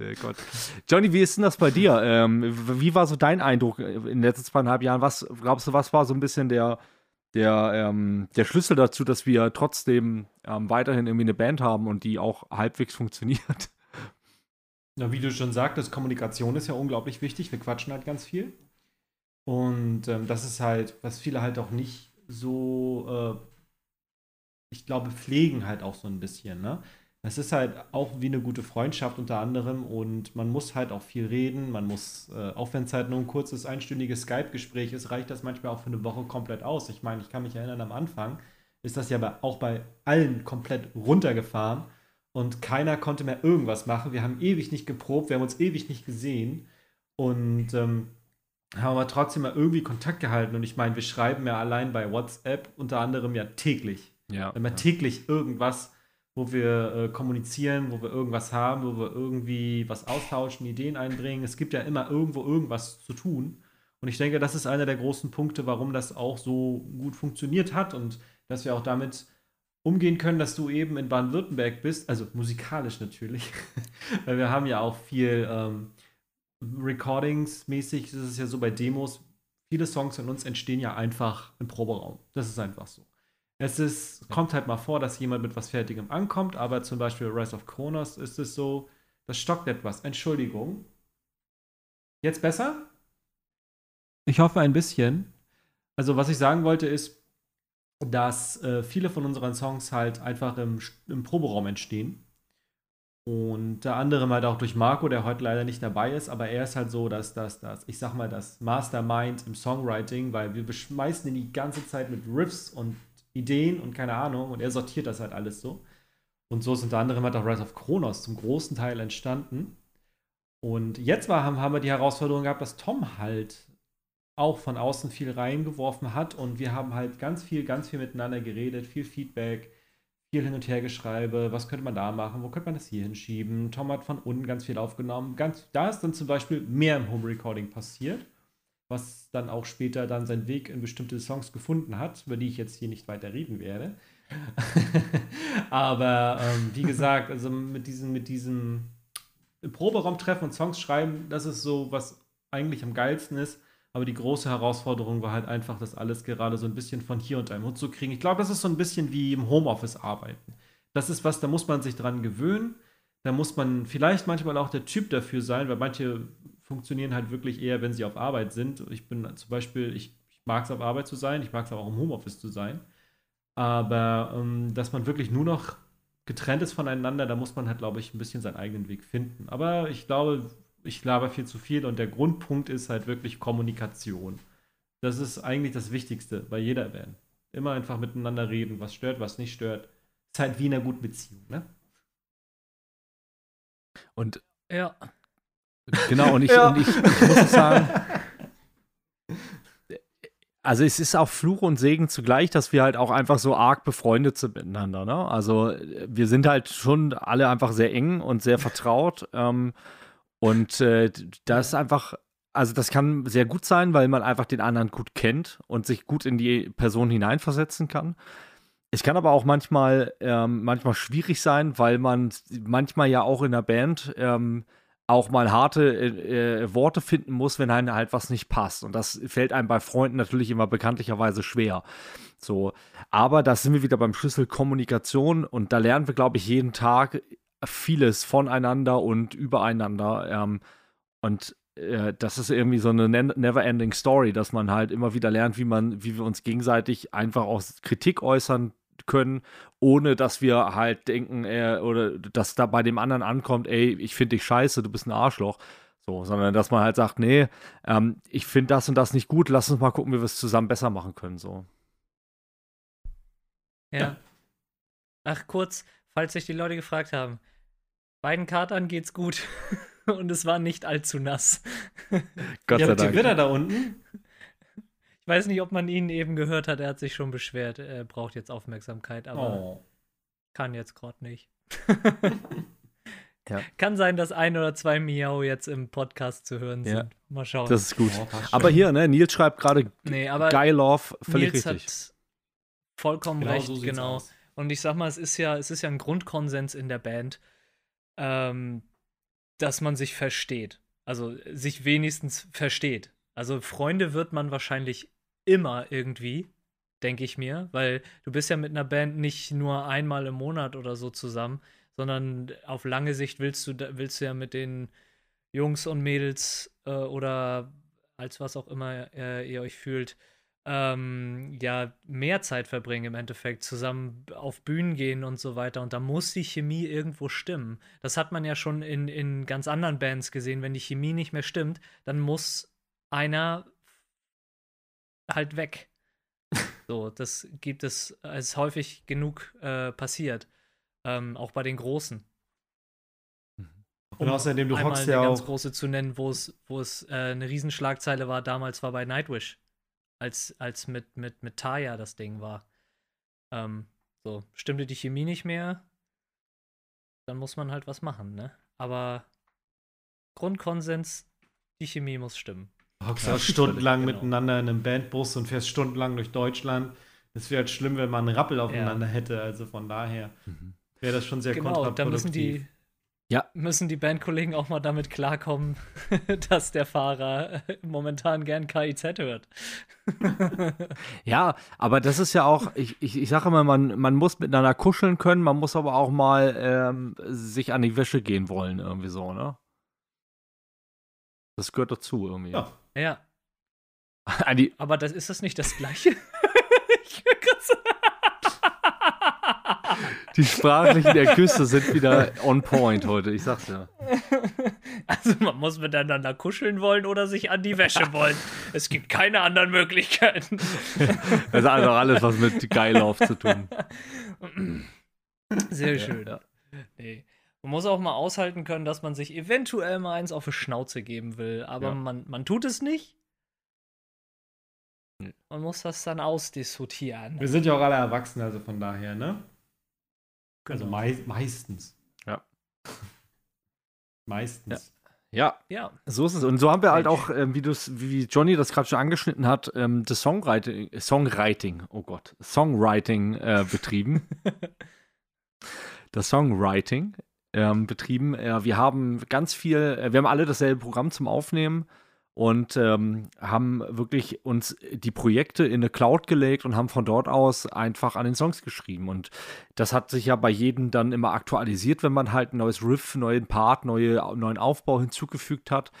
Äh, Gott. Johnny, wie ist denn das bei dir? Ähm, wie war so dein Eindruck in den letzten zweieinhalb Jahren? Was glaubst du, was war so ein bisschen der, der, ähm, der Schlüssel dazu, dass wir trotzdem ähm, weiterhin irgendwie eine Band haben und die auch halbwegs funktioniert? Na, wie du schon sagtest, Kommunikation ist ja unglaublich wichtig. Wir quatschen halt ganz viel. Und ähm, das ist halt, was viele halt auch nicht so, äh, ich glaube, pflegen halt auch so ein bisschen, ne? Es ist halt auch wie eine gute Freundschaft unter anderem und man muss halt auch viel reden. Man muss, äh, auch wenn es halt nur ein kurzes einstündiges Skype-Gespräch ist, reicht das manchmal auch für eine Woche komplett aus. Ich meine, ich kann mich erinnern, am Anfang ist das ja bei, auch bei allen komplett runtergefahren und keiner konnte mehr irgendwas machen. Wir haben ewig nicht geprobt, wir haben uns ewig nicht gesehen und ähm, haben aber trotzdem mal irgendwie Kontakt gehalten. Und ich meine, wir schreiben ja allein bei WhatsApp unter anderem ja täglich. Ja. Immer ja. täglich irgendwas wo wir äh, kommunizieren, wo wir irgendwas haben, wo wir irgendwie was austauschen, Ideen einbringen. Es gibt ja immer irgendwo irgendwas zu tun. Und ich denke, das ist einer der großen Punkte, warum das auch so gut funktioniert hat und dass wir auch damit umgehen können, dass du eben in Baden-Württemberg bist, also musikalisch natürlich. Weil wir haben ja auch viel ähm, Recordings-mäßig, das ist ja so bei Demos, viele Songs von uns entstehen ja einfach im Proberaum. Das ist einfach so. Es ist, kommt halt mal vor, dass jemand mit was Fertigem ankommt, aber zum Beispiel Rise of Kronos ist es so, das stockt etwas. Entschuldigung. Jetzt besser? Ich hoffe ein bisschen. Also, was ich sagen wollte, ist, dass äh, viele von unseren Songs halt einfach im, im Proberaum entstehen. Und der andere halt auch durch Marco, der heute leider nicht dabei ist, aber er ist halt so, dass das, das, ich sag mal, das Mastermind im Songwriting, weil wir beschmeißen ihn die ganze Zeit mit Riffs und Ideen und keine Ahnung und er sortiert das halt alles so. Und so ist unter anderem halt auch Rise of Kronos zum großen Teil entstanden. Und jetzt war, haben wir die Herausforderung gehabt, dass Tom halt auch von außen viel reingeworfen hat und wir haben halt ganz viel, ganz viel miteinander geredet, viel Feedback, viel hin und her geschreibe, was könnte man da machen, wo könnte man das hier hinschieben. Tom hat von unten ganz viel aufgenommen. Ganz, da ist dann zum Beispiel mehr im Home Recording passiert was dann auch später dann seinen Weg in bestimmte Songs gefunden hat, über die ich jetzt hier nicht weiter reden werde. Aber ähm, wie gesagt, also mit diesem, mit diesem Proberaumtreffen und Songs schreiben, das ist so, was eigentlich am geilsten ist. Aber die große Herausforderung war halt einfach, das alles gerade so ein bisschen von hier und einem Hut zu kriegen. Ich glaube, das ist so ein bisschen wie im Homeoffice arbeiten. Das ist was, da muss man sich dran gewöhnen. Da muss man vielleicht manchmal auch der Typ dafür sein, weil manche funktionieren halt wirklich eher, wenn sie auf Arbeit sind. Ich bin zum Beispiel, ich, ich mag es auf Arbeit zu sein, ich mag es aber auch im Homeoffice zu sein. Aber ähm, dass man wirklich nur noch getrennt ist voneinander, da muss man halt, glaube ich, ein bisschen seinen eigenen Weg finden. Aber ich glaube, ich glaube viel zu viel und der Grundpunkt ist halt wirklich Kommunikation. Das ist eigentlich das Wichtigste bei jeder Band. Immer einfach miteinander reden, was stört, was nicht stört. Ist halt wie in einer guten Beziehung, ne? Und ja. Genau, und ich, ja. und ich, ich muss sagen, also es ist auch Fluch und Segen zugleich, dass wir halt auch einfach so arg befreundet sind miteinander. Ne? Also wir sind halt schon alle einfach sehr eng und sehr vertraut. Ähm, und äh, das ist einfach, also das kann sehr gut sein, weil man einfach den anderen gut kennt und sich gut in die Person hineinversetzen kann. Es kann aber auch manchmal, ähm, manchmal schwierig sein, weil man manchmal ja auch in der Band ähm, auch mal harte äh, äh, Worte finden muss, wenn einem halt was nicht passt. Und das fällt einem bei Freunden natürlich immer bekanntlicherweise schwer. So, aber da sind wir wieder beim Schlüssel Kommunikation und da lernen wir, glaube ich, jeden Tag vieles voneinander und übereinander. Ähm, und äh, das ist irgendwie so eine never-ending Story, dass man halt immer wieder lernt, wie man, wie wir uns gegenseitig einfach auch Kritik äußern können, ohne dass wir halt denken, äh, oder dass da bei dem anderen ankommt, ey, ich finde dich scheiße, du bist ein Arschloch. So, sondern dass man halt sagt, nee, ähm, ich finde das und das nicht gut, lass uns mal gucken, wie wir es zusammen besser machen können. So. Ja. Ach, kurz, falls sich die Leute gefragt haben. Beiden Katern geht's gut. und es war nicht allzu nass. Gott sei Dank. Gewitter da unten? weiß nicht, ob man ihn eben gehört hat. Er hat sich schon beschwert. Er braucht jetzt Aufmerksamkeit, aber oh. kann jetzt gerade nicht. ja. Kann sein, dass ein oder zwei Miau jetzt im Podcast zu hören sind. Ja. Mal schauen. Das ist gut. Oh, aber hier, ne, Nils schreibt gerade nee, aber Guy Love, völlig Nils richtig. Hat vollkommen genau recht, so genau. Aus. Und ich sag mal, es ist ja, es ist ja ein Grundkonsens in der Band, ähm, dass man sich versteht. Also sich wenigstens versteht. Also Freunde wird man wahrscheinlich immer irgendwie, denke ich mir, weil du bist ja mit einer Band nicht nur einmal im Monat oder so zusammen, sondern auf lange Sicht willst du, willst du ja mit den Jungs und Mädels äh, oder als was auch immer äh, ihr euch fühlt, ähm, ja mehr Zeit verbringen im Endeffekt, zusammen auf Bühnen gehen und so weiter. Und da muss die Chemie irgendwo stimmen. Das hat man ja schon in, in ganz anderen Bands gesehen. Wenn die Chemie nicht mehr stimmt, dann muss einer halt weg. So, das gibt es, ist häufig genug äh, passiert. Ähm, auch bei den Großen. Und außerdem, du einmal hockst eine ja ganz auch. große zu nennen, wo es, wo es äh, eine Riesenschlagzeile war, damals war bei Nightwish. Als, als mit, mit, mit Taya das Ding war. Ähm, so, stimmte die Chemie nicht mehr, dann muss man halt was machen, ne? Aber Grundkonsens, die Chemie muss stimmen. Du hockst Ja, ja, stundenlang genau. miteinander in einem Bandbus und fährst stundenlang durch Deutschland. Es wäre halt schlimm, wenn man einen Rappel aufeinander hätte. Also von daher wäre das schon sehr genau, da kontraproduktiv. müssen die, Ja. müssen die Bandkollegen auch mal damit klarkommen, dass der Fahrer momentan gern KIZ hört. Ja, aber das ist ja auch, ich, ich, ich sage immer, man, man muss miteinander kuscheln können, man muss aber auch mal ähm, sich an die Wäsche gehen wollen, irgendwie so, ne? Das gehört dazu irgendwie. Ja. ja, An die, aber das ist das nicht das Gleiche? ich will grad sagen- die sprachlichen Ergüsse sind wieder on point heute, ich sag's ja. Also man muss miteinander kuscheln wollen oder sich an die Wäsche wollen. Es gibt keine anderen Möglichkeiten. Das hat doch alles was mit Geilauf zu tun. Sehr schön. ja. Nee. Man muss auch mal aushalten können, dass man sich eventuell mal eins auf die Schnauze geben will, aber Ja. man, man tut es nicht. Man muss das dann ausdiskutieren. Wir sind ja auch alle erwachsen, also von daher, ne? Also Genau. mei meistens. Ja. Meistens. Ja, Ja, so ist es. Und so haben wir halt auch, ähm, wie, du's, wie Johnny das gerade schon angeschnitten hat, ähm, das Songwriting, Songwriting, oh Gott, Songwriting äh, betrieben. das Songwriting ähm, betrieben. Äh, wir haben ganz viel, äh, wir haben alle dasselbe Programm zum Aufnehmen und ähm, haben wirklich uns die Projekte in eine Cloud gelegt und haben von dort aus einfach an den Songs geschrieben. Und das hat sich ja bei jedem dann immer aktualisiert, wenn man halt ein neues Riff, neuen Part, neue, neuen Aufbau hinzugefügt hat.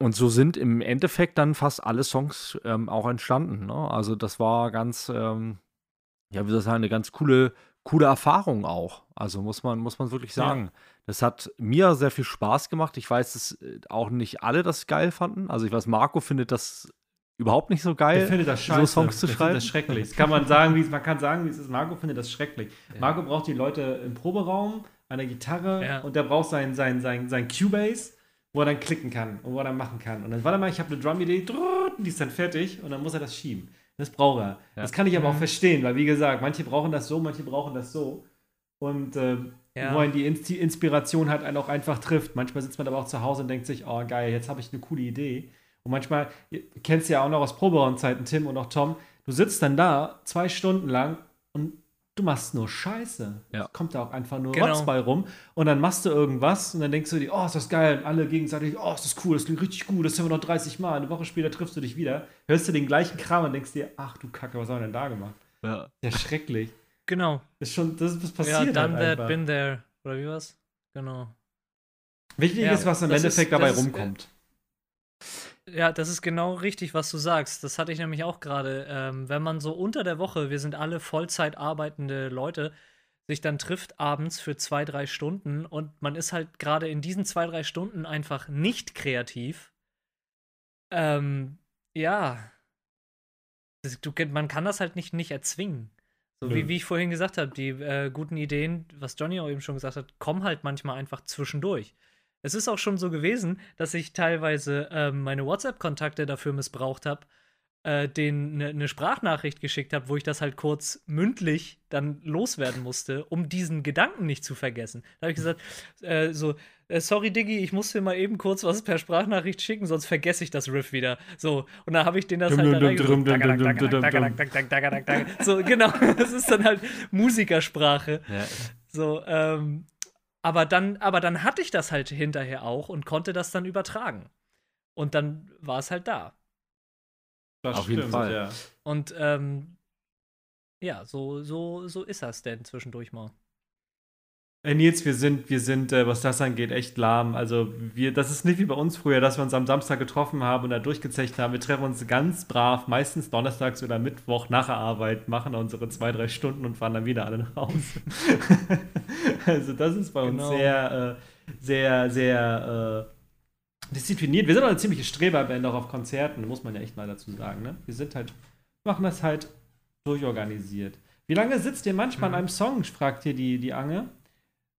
Und so sind im Endeffekt dann fast alle Songs ähm, auch entstanden. Ne? Also das war ganz, ähm, ja, wie soll ich sagen, eine ganz coole, coole Erfahrung auch. Also muss man, muss man wirklich Ja. sagen. Das hat mir sehr viel Spaß gemacht. Ich weiß, dass äh, auch nicht alle das geil fanden. Also ich weiß, Marco findet das überhaupt nicht so geil. Der findet das so. Songs zu der schreiben. das schrecklich. Das kann man sagen, wie es, man kann sagen, wie es ist. Marco findet das schrecklich. Marco braucht die Leute im Proberaum, an der Gitarre Ja. und der braucht sein, sein, sein, sein Cubase, wo er dann klicken kann und wo er dann machen kann. Und dann, warte mal, ich habe eine Drum-Idee, die ist dann fertig und dann muss er das schieben. Das braucht er. Das kann ich aber auch Mhm. verstehen, weil wie gesagt, manche brauchen das so, manche brauchen das so. Und äh, Ja. wo einen die Ins- die Inspiration halt einen auch einfach trifft. Manchmal sitzt man aber auch zu Hause und denkt sich, oh geil, jetzt habe ich eine coole Idee. Und manchmal, ihr kennst ja auch noch aus Proberaumzeiten, Tim und auch Tom, du sitzt dann da zwei Stunden lang und du machst nur Scheiße. Ja. Es kommt da auch einfach nur Genau. Bei rum. Und dann machst du irgendwas und dann denkst du dir, oh, ist das geil. Und alle gegenseitig, oh, ist das cool, das klingt richtig gut, das haben wir noch 30 Mal. Eine Woche später triffst du dich wieder, hörst du den gleichen Kram und denkst dir, ach du Kacke, was haben wir denn da gemacht? Ja. Ja, schrecklich. genau. Das ist schon, das ist was Ja, passiert. done halt that, been there. Oder wie war's? Genau. Wichtig Ja, ist, was im das ist- Endeffekt dabei das ist, rumkommt. Ja, das ist genau richtig, was du sagst. Das hatte ich nämlich auch gerade. Ähm, wenn man so unter der Woche, wir sind alle Vollzeit arbeitende Leute, sich dann trifft abends für zwei, drei Stunden und man ist halt gerade in diesen zwei, drei Stunden einfach nicht kreativ. Ähm, ja. Das, du, man kann das halt nicht, nicht erzwingen. So Nö. wie, wie ich vorhin gesagt habe, die äh, guten Ideen, was Johnny auch eben schon gesagt hat, kommen halt manchmal einfach zwischendurch. Es ist auch schon so gewesen, dass ich teilweise ähm, meine WhatsApp-Kontakte dafür missbraucht habe, äh, denen eine ne Sprachnachricht geschickt habe, wo ich das halt kurz mündlich dann loswerden musste, um diesen Gedanken nicht zu vergessen. Da habe ich gesagt, äh, so, äh, sorry Diggi, ich muss dir mal eben kurz was per Sprachnachricht schicken, sonst vergesse ich das Riff wieder. So, und dann habe ich den das Dum, halt dum, dann. So, genau, das ist dann halt Musikersprache. Ja. So, ähm, aber dann, aber dann hatte ich das halt hinterher auch und konnte das dann übertragen. Und dann war es halt da. Das auf jeden Fall. Ja. Und ähm, ja, so, so, so ist das denn zwischendurch mal. Äh, Nils, wir sind, wir sind, äh, was das angeht, echt lahm. Also wir, das ist nicht wie bei uns früher, dass wir uns am Samstag getroffen haben und da durchgezecht haben. Wir treffen uns ganz brav, meistens donnerstags oder Mittwoch nach der Arbeit, machen unsere zwei, drei Stunden und fahren dann wieder alle nach Hause. also das ist bei Genau. uns sehr, äh, sehr, sehr äh, diszipliniert. Wir sind auch eine ziemliche Streberband auch auf Konzerten, muss man ja echt mal dazu sagen. Ne? Wir sind halt, machen das halt durchorganisiert. Wie lange sitzt ihr manchmal Mhm. an einem Song, fragt hier die, die Ange.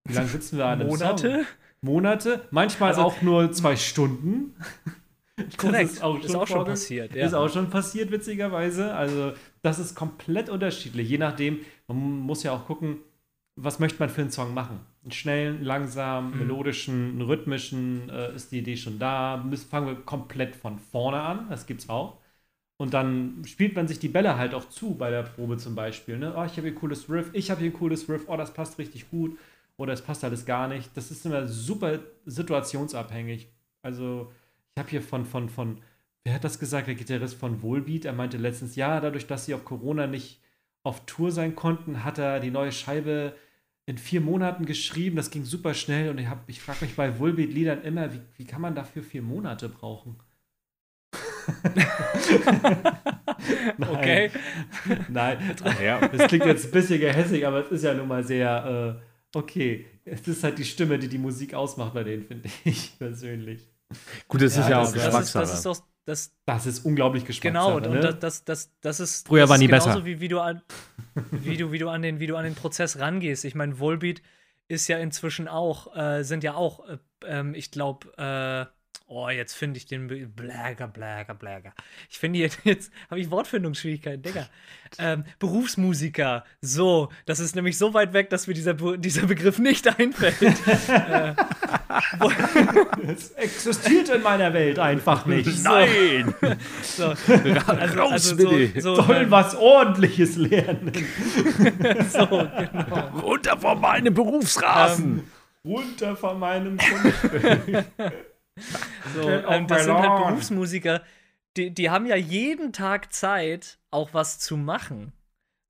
Wie lange sitzen wir an einem Song? Monate? Monate, manchmal Also- auch nur zwei Stunden. Korrekt. ist auch schon, vorge- passiert. Ist auch schon passiert, witzigerweise. Also, das ist komplett unterschiedlich. Je nachdem, man muss ja auch gucken, was möchte man für einen Song machen. Einen schnellen, langsamen, Mhm. melodischen, rhythmischen, äh, ist die Idee schon da. Müssen, fangen wir komplett von vorne an, das gibt's auch. Und dann spielt man sich die Bälle halt auch zu bei der Probe zum Beispiel. Ne? Oh, ich habe hier ein cooles Riff, ich habe hier ein cooles Riff, oh, das passt richtig gut. Oder es passt alles gar nicht. Das ist immer super situationsabhängig. Also, ich habe hier von, von, von, wer hat das gesagt, der Gitarrist von Volbeat, er meinte letztens, ja, dadurch, dass sie auf Corona nicht auf Tour sein konnten, hat er die neue Scheibe in vier Monaten geschrieben. Das ging super schnell und ich, hab- ich frage mich bei Volbeat-Liedern immer, wie, wie kann man dafür vier Monate brauchen? Nein. Okay. Nein, Ja. das klingt jetzt ein bisschen gehässig, aber es ist ja nun mal sehr, äh, okay. Es ist halt die Stimme, die die Musik ausmacht bei denen, finde ich persönlich. Gut, das Ja, ist ja das- auch das Das ist, Geschmackssache. das ist doch, das, Das ist unglaublich Geschmackssache. genau, und ne? das, das, das, das ist, Früher das waren ist die besser. genauso wie, wie du an, wie du, wie du an den, wie du an den Prozess rangehst. Ich meine, Volbeat ist ja inzwischen auch, äh, sind ja auch, äh, ähm, ich glaube, äh, oh, jetzt finde ich den Be- Bläger, Bläger, Bläger. Ich finde jetzt, jetzt habe ich Wortfindungsschwierigkeiten, Digga. Ähm, Berufsmusiker, so, das ist nämlich so weit weg, dass mir dieser, Be dieser Begriff nicht einfällt. äh, Es existiert in meiner Welt einfach nicht. Nein! so, Also, Raus also bitte! so, so, Sollen ähm, was Ordentliches lernen. so, genau. Runter von meinem Berufsrasen! Runter von meinem Grundstück. So, off ähm, das sind halt. Berufsmusiker, die, die haben ja jeden Tag Zeit, auch was zu machen.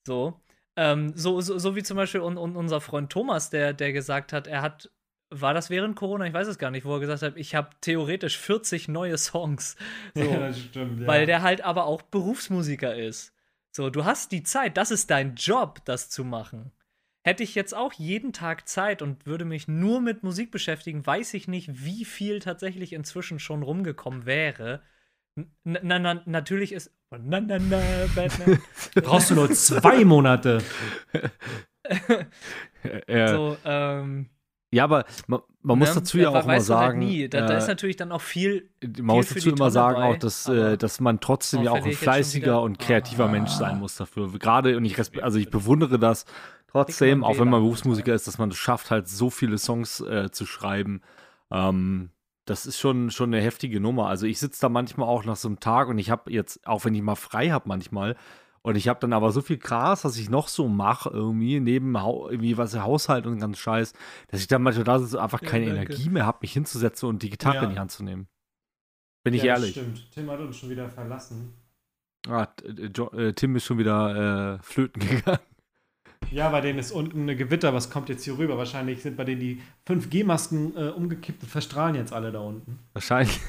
So, ähm, so, so, so wie zum Beispiel un, un, unser Freund Thomas, der, der gesagt hat, er hat, war das während Corona? Ich weiß es gar nicht, wo er gesagt hat, ich habe theoretisch 40 neue Songs. So, Ja, das stimmt. Ja. weil der halt aber auch Berufsmusiker ist. So, du hast die Zeit, das ist dein Job, das zu machen. Hätte ich jetzt auch jeden Tag Zeit und würde mich nur mit Musik beschäftigen, weiß ich nicht, wie viel tatsächlich inzwischen schon rumgekommen wäre. Na, na, natürlich ist. Na, na, na, Batman. brauchst du nur zwei Monate. Äh, so, ähm, ja, aber man, man muss ne? dazu ja auch immer halt sagen, nie. Da, da ist äh, natürlich dann auch viel. man muss dazu immer Tonne sagen bei, auch, dass, äh, dass man trotzdem ja auch ein fleißiger und kreativer Ah. Mensch sein muss dafür. Gerade, und ich, also ich bewundere das trotzdem, auch wenn man. Berufsmusiker ist, dass man es schafft, halt so viele Songs äh, zu schreiben. Ähm, das ist schon, schon eine heftige Nummer. Also ich sitze da manchmal auch nach so einem Tag und ich habe jetzt, auch wenn ich mal frei habe manchmal, und ich habe dann aber so viel Gras, was ich noch so mache, irgendwie, neben Hau irgendwie was Haushalt und ganz Scheiß, dass ich dann manchmal da so einfach Ja, keine danke. Energie mehr habe, mich hinzusetzen und die Gitarre Ja. in die Hand zu nehmen. Bin ich Ja, das ehrlich. Stimmt. Tim hat uns schon wieder verlassen. Ah, äh, äh, Tim ist schon wieder äh, flöten gegangen. Ja, bei denen ist unten eine Gewitter. Was kommt jetzt hier rüber? Wahrscheinlich sind bei denen die 5G-Masken äh, umgekippt und verstrahlen jetzt alle da unten. Wahrscheinlich.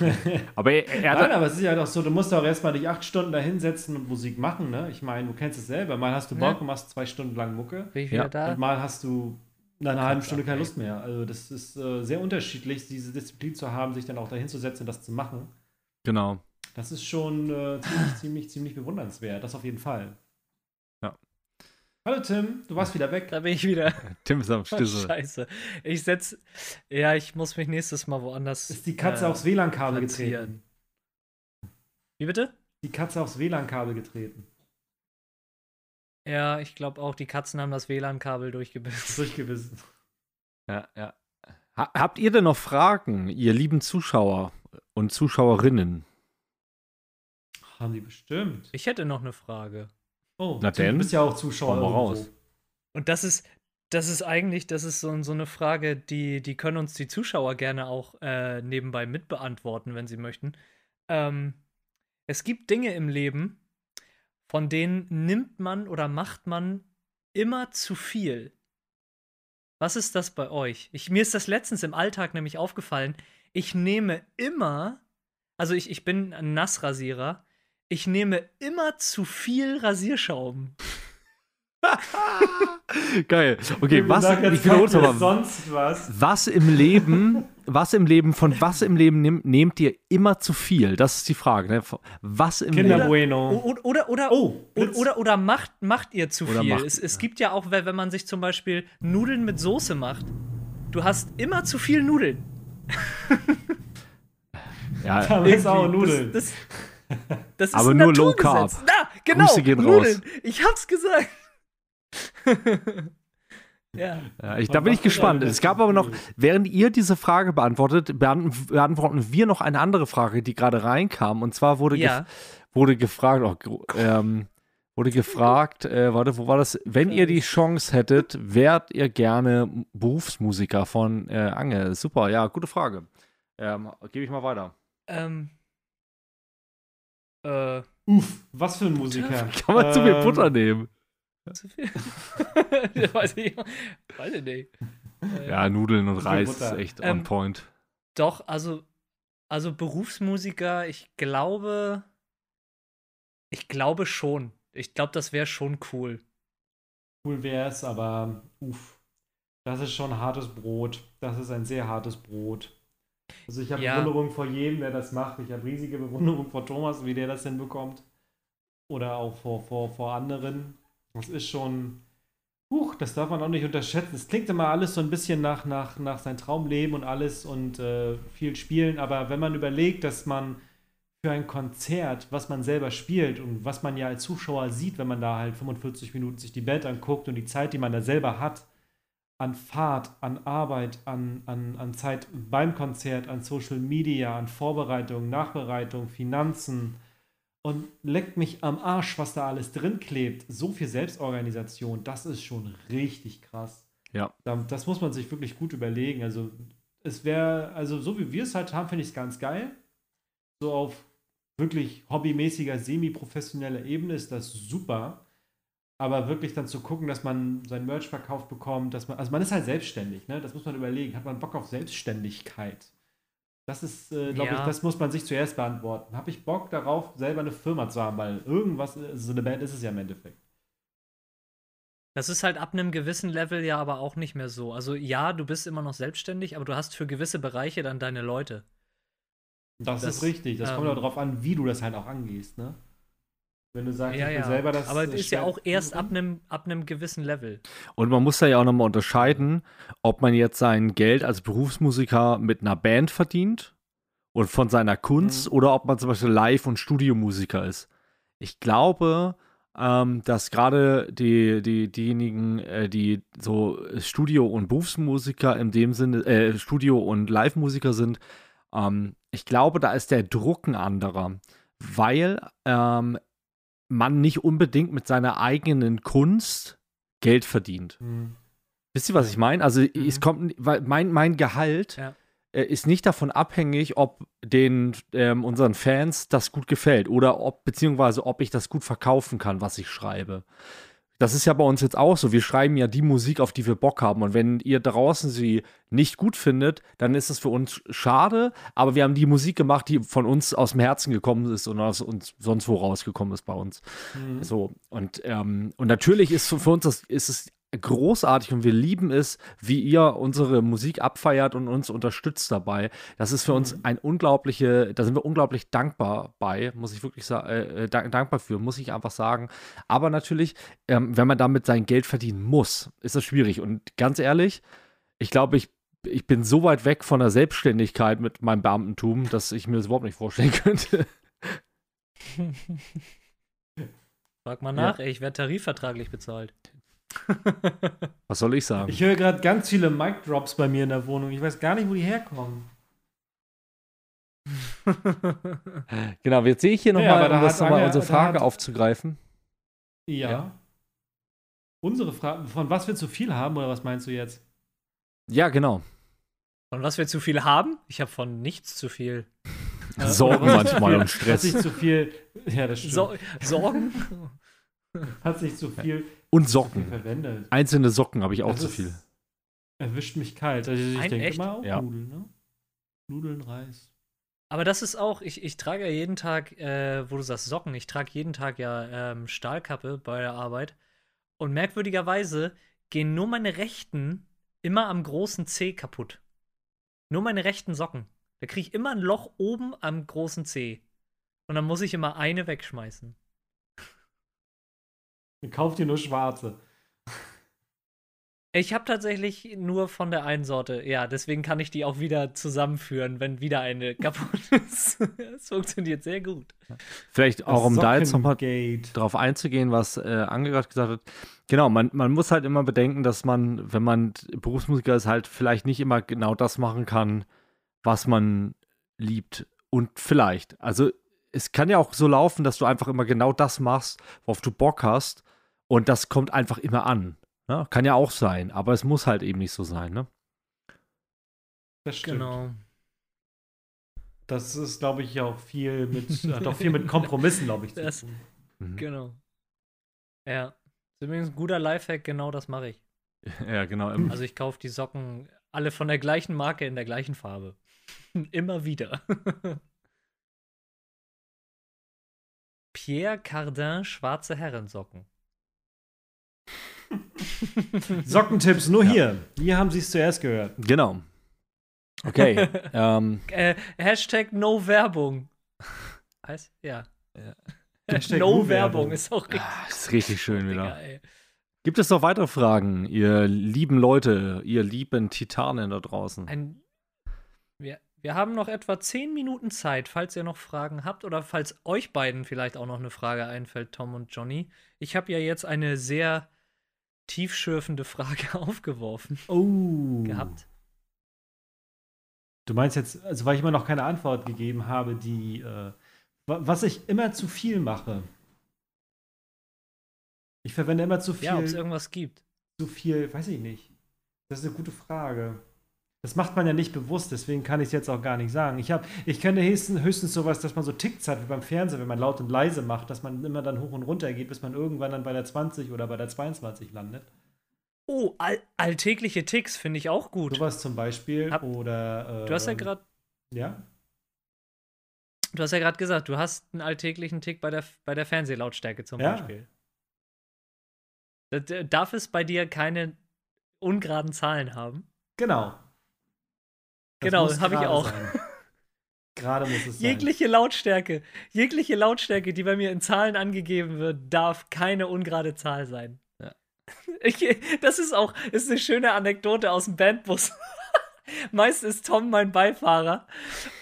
aber er, er Nein, aber es ist ja doch so, du musst doch erstmal dich acht Stunden da hinsetzen und Musik machen, ne? Ich meine, du kennst es selber. Mal hast du Ja. Bock und machst zwei Stunden lang Mucke. Bin ich Ja. wieder da? Und mal hast du nach einer halben Stunde keine. Lust mehr. Also das ist äh, sehr unterschiedlich, diese Disziplin zu haben, sich dann auch da hinzusetzen und das zu machen. genau. Das ist schon äh, ziemlich, ziemlich, ziemlich bewundernswert. Das auf jeden Fall. Hallo Tim, du warst wieder weg. Da bin ich wieder. Tim ist am Stissel. Scheiße. Ich setz. Ja, ich muss mich nächstes Mal woanders. Ist die Katze äh, aufs WLAN-Kabel getreten? Wie bitte? Die Katze aufs WLAN-Kabel getreten. Ja, ich glaube auch, die Katzen haben das WLAN-Kabel durchgebissen. Durchgebissen. Ja, ja. Ha habt ihr denn noch Fragen, ihr lieben Zuschauer und Zuschauerinnen? Haben die bestimmt. Ich hätte noch eine Frage. Oh, Na denn, du bist ja auch Zuschauer. hau mal raus. Und das ist, das ist eigentlich, das ist so, so eine Frage, die, die können uns die Zuschauer gerne auch äh, nebenbei mitbeantworten, wenn sie möchten. Ähm, es gibt Dinge im Leben, von denen nimmt man oder macht man immer zu viel. Was ist das bei euch? Ich, mir ist das letztens im Alltag nämlich aufgefallen. Ich nehme immer, also ich, ich bin ein Nassrasierer, ich nehme immer zu viel Rasierschaum. Geil. Okay, was, ich wiederhole sonst was. Was im Leben, was im Leben, von was im Leben nehmt, nehmt ihr immer zu viel? Das ist die Frage. Ne? Was im Kinder Leben? Bueno. Oder, oder, oder, Oh, oder, oder, oder macht, macht ihr zu Oder viel? macht- es, es gibt ja auch, wenn man sich zum Beispiel Nudeln mit Soße macht, du hast immer zu viel Nudeln. Ja, Da ist auch. Nudeln. Das, das, das ist Aber nur Low. Carb. Na, genau. Grüße gehen Nudeln. Ich hab's gesagt. ja. Ja, ich, da bin ich gespannt. Es gab aber noch, während ihr diese Frage beantwortet, beant- beantworten wir noch eine andere Frage, die gerade reinkam. Und zwar wurde, Ja. gef wurde gefragt, oh, ähm, wurde gefragt, äh, warte, wo war das? Wenn ihr die Chance hättet, wärt ihr gerne Berufsmusiker von äh, Ange? Super, ja, gute Frage. Ähm, Gebe ich mal weiter. Ähm. Äh. Uff, was für ein Musiker. Kann man zu viel Ähm, Butter nehmen? Zu viel? weiß, ich, weiß ich nicht. Äh, Ja, Nudeln und Reis ist echt on Ähm, point. Doch, also, also Berufsmusiker, ich glaube, ich glaube schon. Ich glaube, das wäre schon cool. Cool wär's, aber uff. Das ist schon hartes Brot. Das ist ein sehr hartes Brot. Also ich habe Ja. Bewunderung vor jedem, der das macht. Ich habe riesige Bewunderung vor Thomas, wie der das hinbekommt. Oder auch vor, vor, vor anderen. Das ist schon. Huch, das darf man auch nicht unterschätzen. Es klingt immer alles so ein bisschen nach, nach, nach sein Traumleben und alles und äh, viel Spielen, aber wenn man überlegt, dass man für ein Konzert, was man selber spielt und was man ja als Zuschauer sieht, wenn man da halt 45 Minuten sich die Band anguckt und die Zeit, die man da selber hat, an Fahrt, an Arbeit, an, an, an Zeit beim Konzert, an Social Media, an Vorbereitung, Nachbereitung, Finanzen und leckt mich am Arsch, was da alles drin klebt. So viel Selbstorganisation, das ist schon richtig krass. Ja. Da- Das muss man sich wirklich gut überlegen. Also es wäre, also so wie wir es halt haben, finde ich es ganz geil. So auf wirklich hobbymäßiger, semi-professioneller Ebene ist das super. Aber wirklich dann zu gucken, dass man sein Merch verkauft bekommt, dass man, also man ist halt selbstständig, ne? Das muss man überlegen. Hat man Bock auf Selbstständigkeit? Das ist, äh, glaube Ja. ich, das muss man sich zuerst beantworten. Habe ich Bock darauf, selber eine Firma zu haben? Weil irgendwas, äh, so eine Band ist es ja im Endeffekt. Das ist halt ab einem gewissen Level ja aber auch nicht mehr so. Also ja, du bist immer noch selbstständig, aber du hast für gewisse Bereiche dann deine Leute. Das, Das, ist richtig. Das kommt ähm, auch darauf an, wie du das halt auch angehst, ne? Wenn du sagst, Ja, ich will ja. selber das. aber es ist ja auch erst ab einem ab einem gewissen Level. Und man muss da ja auch nochmal unterscheiden, ob man jetzt sein Geld als Berufsmusiker mit einer Band verdient und von seiner Kunst Mhm. oder ob man zum Beispiel Live- und Studiomusiker ist. Ich glaube, ähm, dass gerade die, die, diejenigen, äh, die so Studio- und Berufsmusiker in dem Sinne, äh, Studio- und Live-Musiker sind, ähm, ich glaube, da ist der Druck ein anderer, weil ähm, man nicht unbedingt mit seiner eigenen Kunst Geld verdient. Mhm. Wisst ihr, was ich meine? Also es kommt, weil mein, mein Gehalt Ja. äh, ist nicht davon abhängig, ob den ähm, unseren Fans das gut gefällt oder ob, beziehungsweise ob ich das gut verkaufen kann, was ich schreibe. Das ist ja bei uns jetzt auch so. Wir schreiben ja die Musik, auf die wir Bock haben. Und wenn ihr draußen sie nicht gut findet, dann ist es für uns schade. Aber wir haben die Musik gemacht, die von uns aus dem Herzen gekommen ist und aus uns sonst wo rausgekommen ist bei uns. Mhm. So, und, ähm, und natürlich ist für für uns das, ist es großartig und wir lieben es, wie ihr unsere Musik abfeiert und uns unterstützt dabei. Das ist für uns ein unglaubliche, da sind wir unglaublich dankbar bei, muss ich wirklich sagen, äh, dank- dankbar für, muss ich einfach sagen. Aber natürlich, ähm, wenn man damit sein Geld verdienen muss, ist das schwierig. Und ganz ehrlich, ich glaube, ich ich bin so weit weg von der Selbstständigkeit mit meinem Beamtentum, dass ich mir das überhaupt nicht vorstellen könnte. Frag mal Ja. nach, ey, ich werde tarifvertraglich bezahlt. Was soll ich sagen? Ich höre gerade ganz viele Mic-Drops bei mir in der Wohnung. Ich weiß gar nicht, wo die herkommen. Genau, jetzt sehe ich hier Ja, nochmal, aber da um das nochmal Anja- unsere Frage hat- aufzugreifen. Ja. Ja. Unsere Frage, von was wir zu viel haben, oder was meinst du jetzt? Ja, genau. Von was wir zu viel haben? Ich habe von nichts zu viel. Sorgen manchmal und Stress. Hat sich zu viel, ja, das stimmt. So Sorgen? Hat sich zu viel, Und Socken. verwendet. Einzelne Socken habe ich auch Das zu viel. Erwischt mich kalt. Also ich Ein denke echt? mal auch Ja. Nudeln, ne? Nudeln, Reis. Aber das ist auch, ich, ich trage ja jeden Tag, äh, wo du sagst Socken, ich trage jeden Tag ja ähm, Stahlkappe bei der Arbeit. Und merkwürdigerweise gehen nur meine rechten immer am großen C kaputt. Nur meine rechten Socken. Da kriege ich immer ein Loch oben am großen C. Und dann muss ich immer eine wegschmeißen. Kauft ihr nur schwarze. Ich habe tatsächlich nur von der einen Sorte, ja, deswegen kann ich die auch wieder zusammenführen, wenn wieder eine kaputt ist. Es funktioniert sehr gut. Vielleicht auch, um da jetzt nochmal drauf einzugehen, was äh, Ange gerade gesagt hat. Genau, man, man muss halt immer bedenken, dass man, wenn man Berufsmusiker ist, halt vielleicht nicht immer genau das machen kann, was man liebt. Und vielleicht, also es kann ja auch so laufen, dass du einfach immer genau das machst, worauf du Bock hast. Und das kommt einfach immer an. Ne? Kann ja auch sein, aber es muss halt eben nicht so sein. Ne? Das stimmt. Genau. Das ist, glaube ich, auch viel mit, hat auch viel mit Kompromissen, glaube ich, zu Das-. Mhm. Genau. Ja. Ist übrigens ein guter Lifehack, genau das mache ich. Ja, genau. Also ich kaufe die Socken alle von der gleichen Marke in der gleichen Farbe. Immer wieder. Pierre Cardin schwarze Herrensocken. Sockentipps nur Ja. hier. Hier haben Sie es zuerst gehört. genau. Okay. ähm, Äh, Hashtag No Werbung. Heißt? Ja. Hashtag no No Werbung Werbung. ist auch richtig. ah, ist richtig schön Digga, wieder. ey. Gibt es noch weitere Fragen, ihr lieben Leute, ihr lieben Titanen da draußen? Ein, wir, wir haben noch etwa 10 Minuten Zeit, falls ihr noch Fragen habt oder falls euch beiden vielleicht auch noch eine Frage einfällt, Tom und Johnny. Ich habe ja jetzt eine sehr tiefschürfende Frage aufgeworfen Oh. gehabt. Du meinst jetzt, also weil ich immer noch keine Antwort gegeben habe, die, äh, wa- was ich immer zu viel mache. Ich verwende immer zu viel, Ja, ob es irgendwas gibt. zu viel, weiß ich nicht. Das ist eine gute Frage. Das macht man ja nicht bewusst, deswegen kann ich es jetzt auch gar nicht sagen. Ich, hab, ich kenne höchstens, höchstens sowas, dass man so Ticks hat wie beim Fernsehen, wenn man laut und leise macht, dass man immer dann hoch und runter geht, bis man irgendwann dann bei der 20 oder bei der 22 landet. Oh, all, alltägliche Ticks finde ich auch gut. Sowas zum Beispiel. Hab- oder. Äh, Du hast ja gerade Ja? Du hast ja gerade gesagt, du hast einen alltäglichen Tick bei der, bei der Fernsehlautstärke zum Ja. Beispiel. Da- da- Darf es bei dir keine ungeraden Zahlen haben? Genau. Das Genau, muss hab ich auch. sein. Gerade muss es sein. Jegliche Lautstärke, jegliche Lautstärke, die bei mir in Zahlen angegeben wird, darf keine ungerade Zahl sein. Ja. Ich, das ist auch ist eine schöne Anekdote aus dem Bandbus. Meist ist Tom mein Beifahrer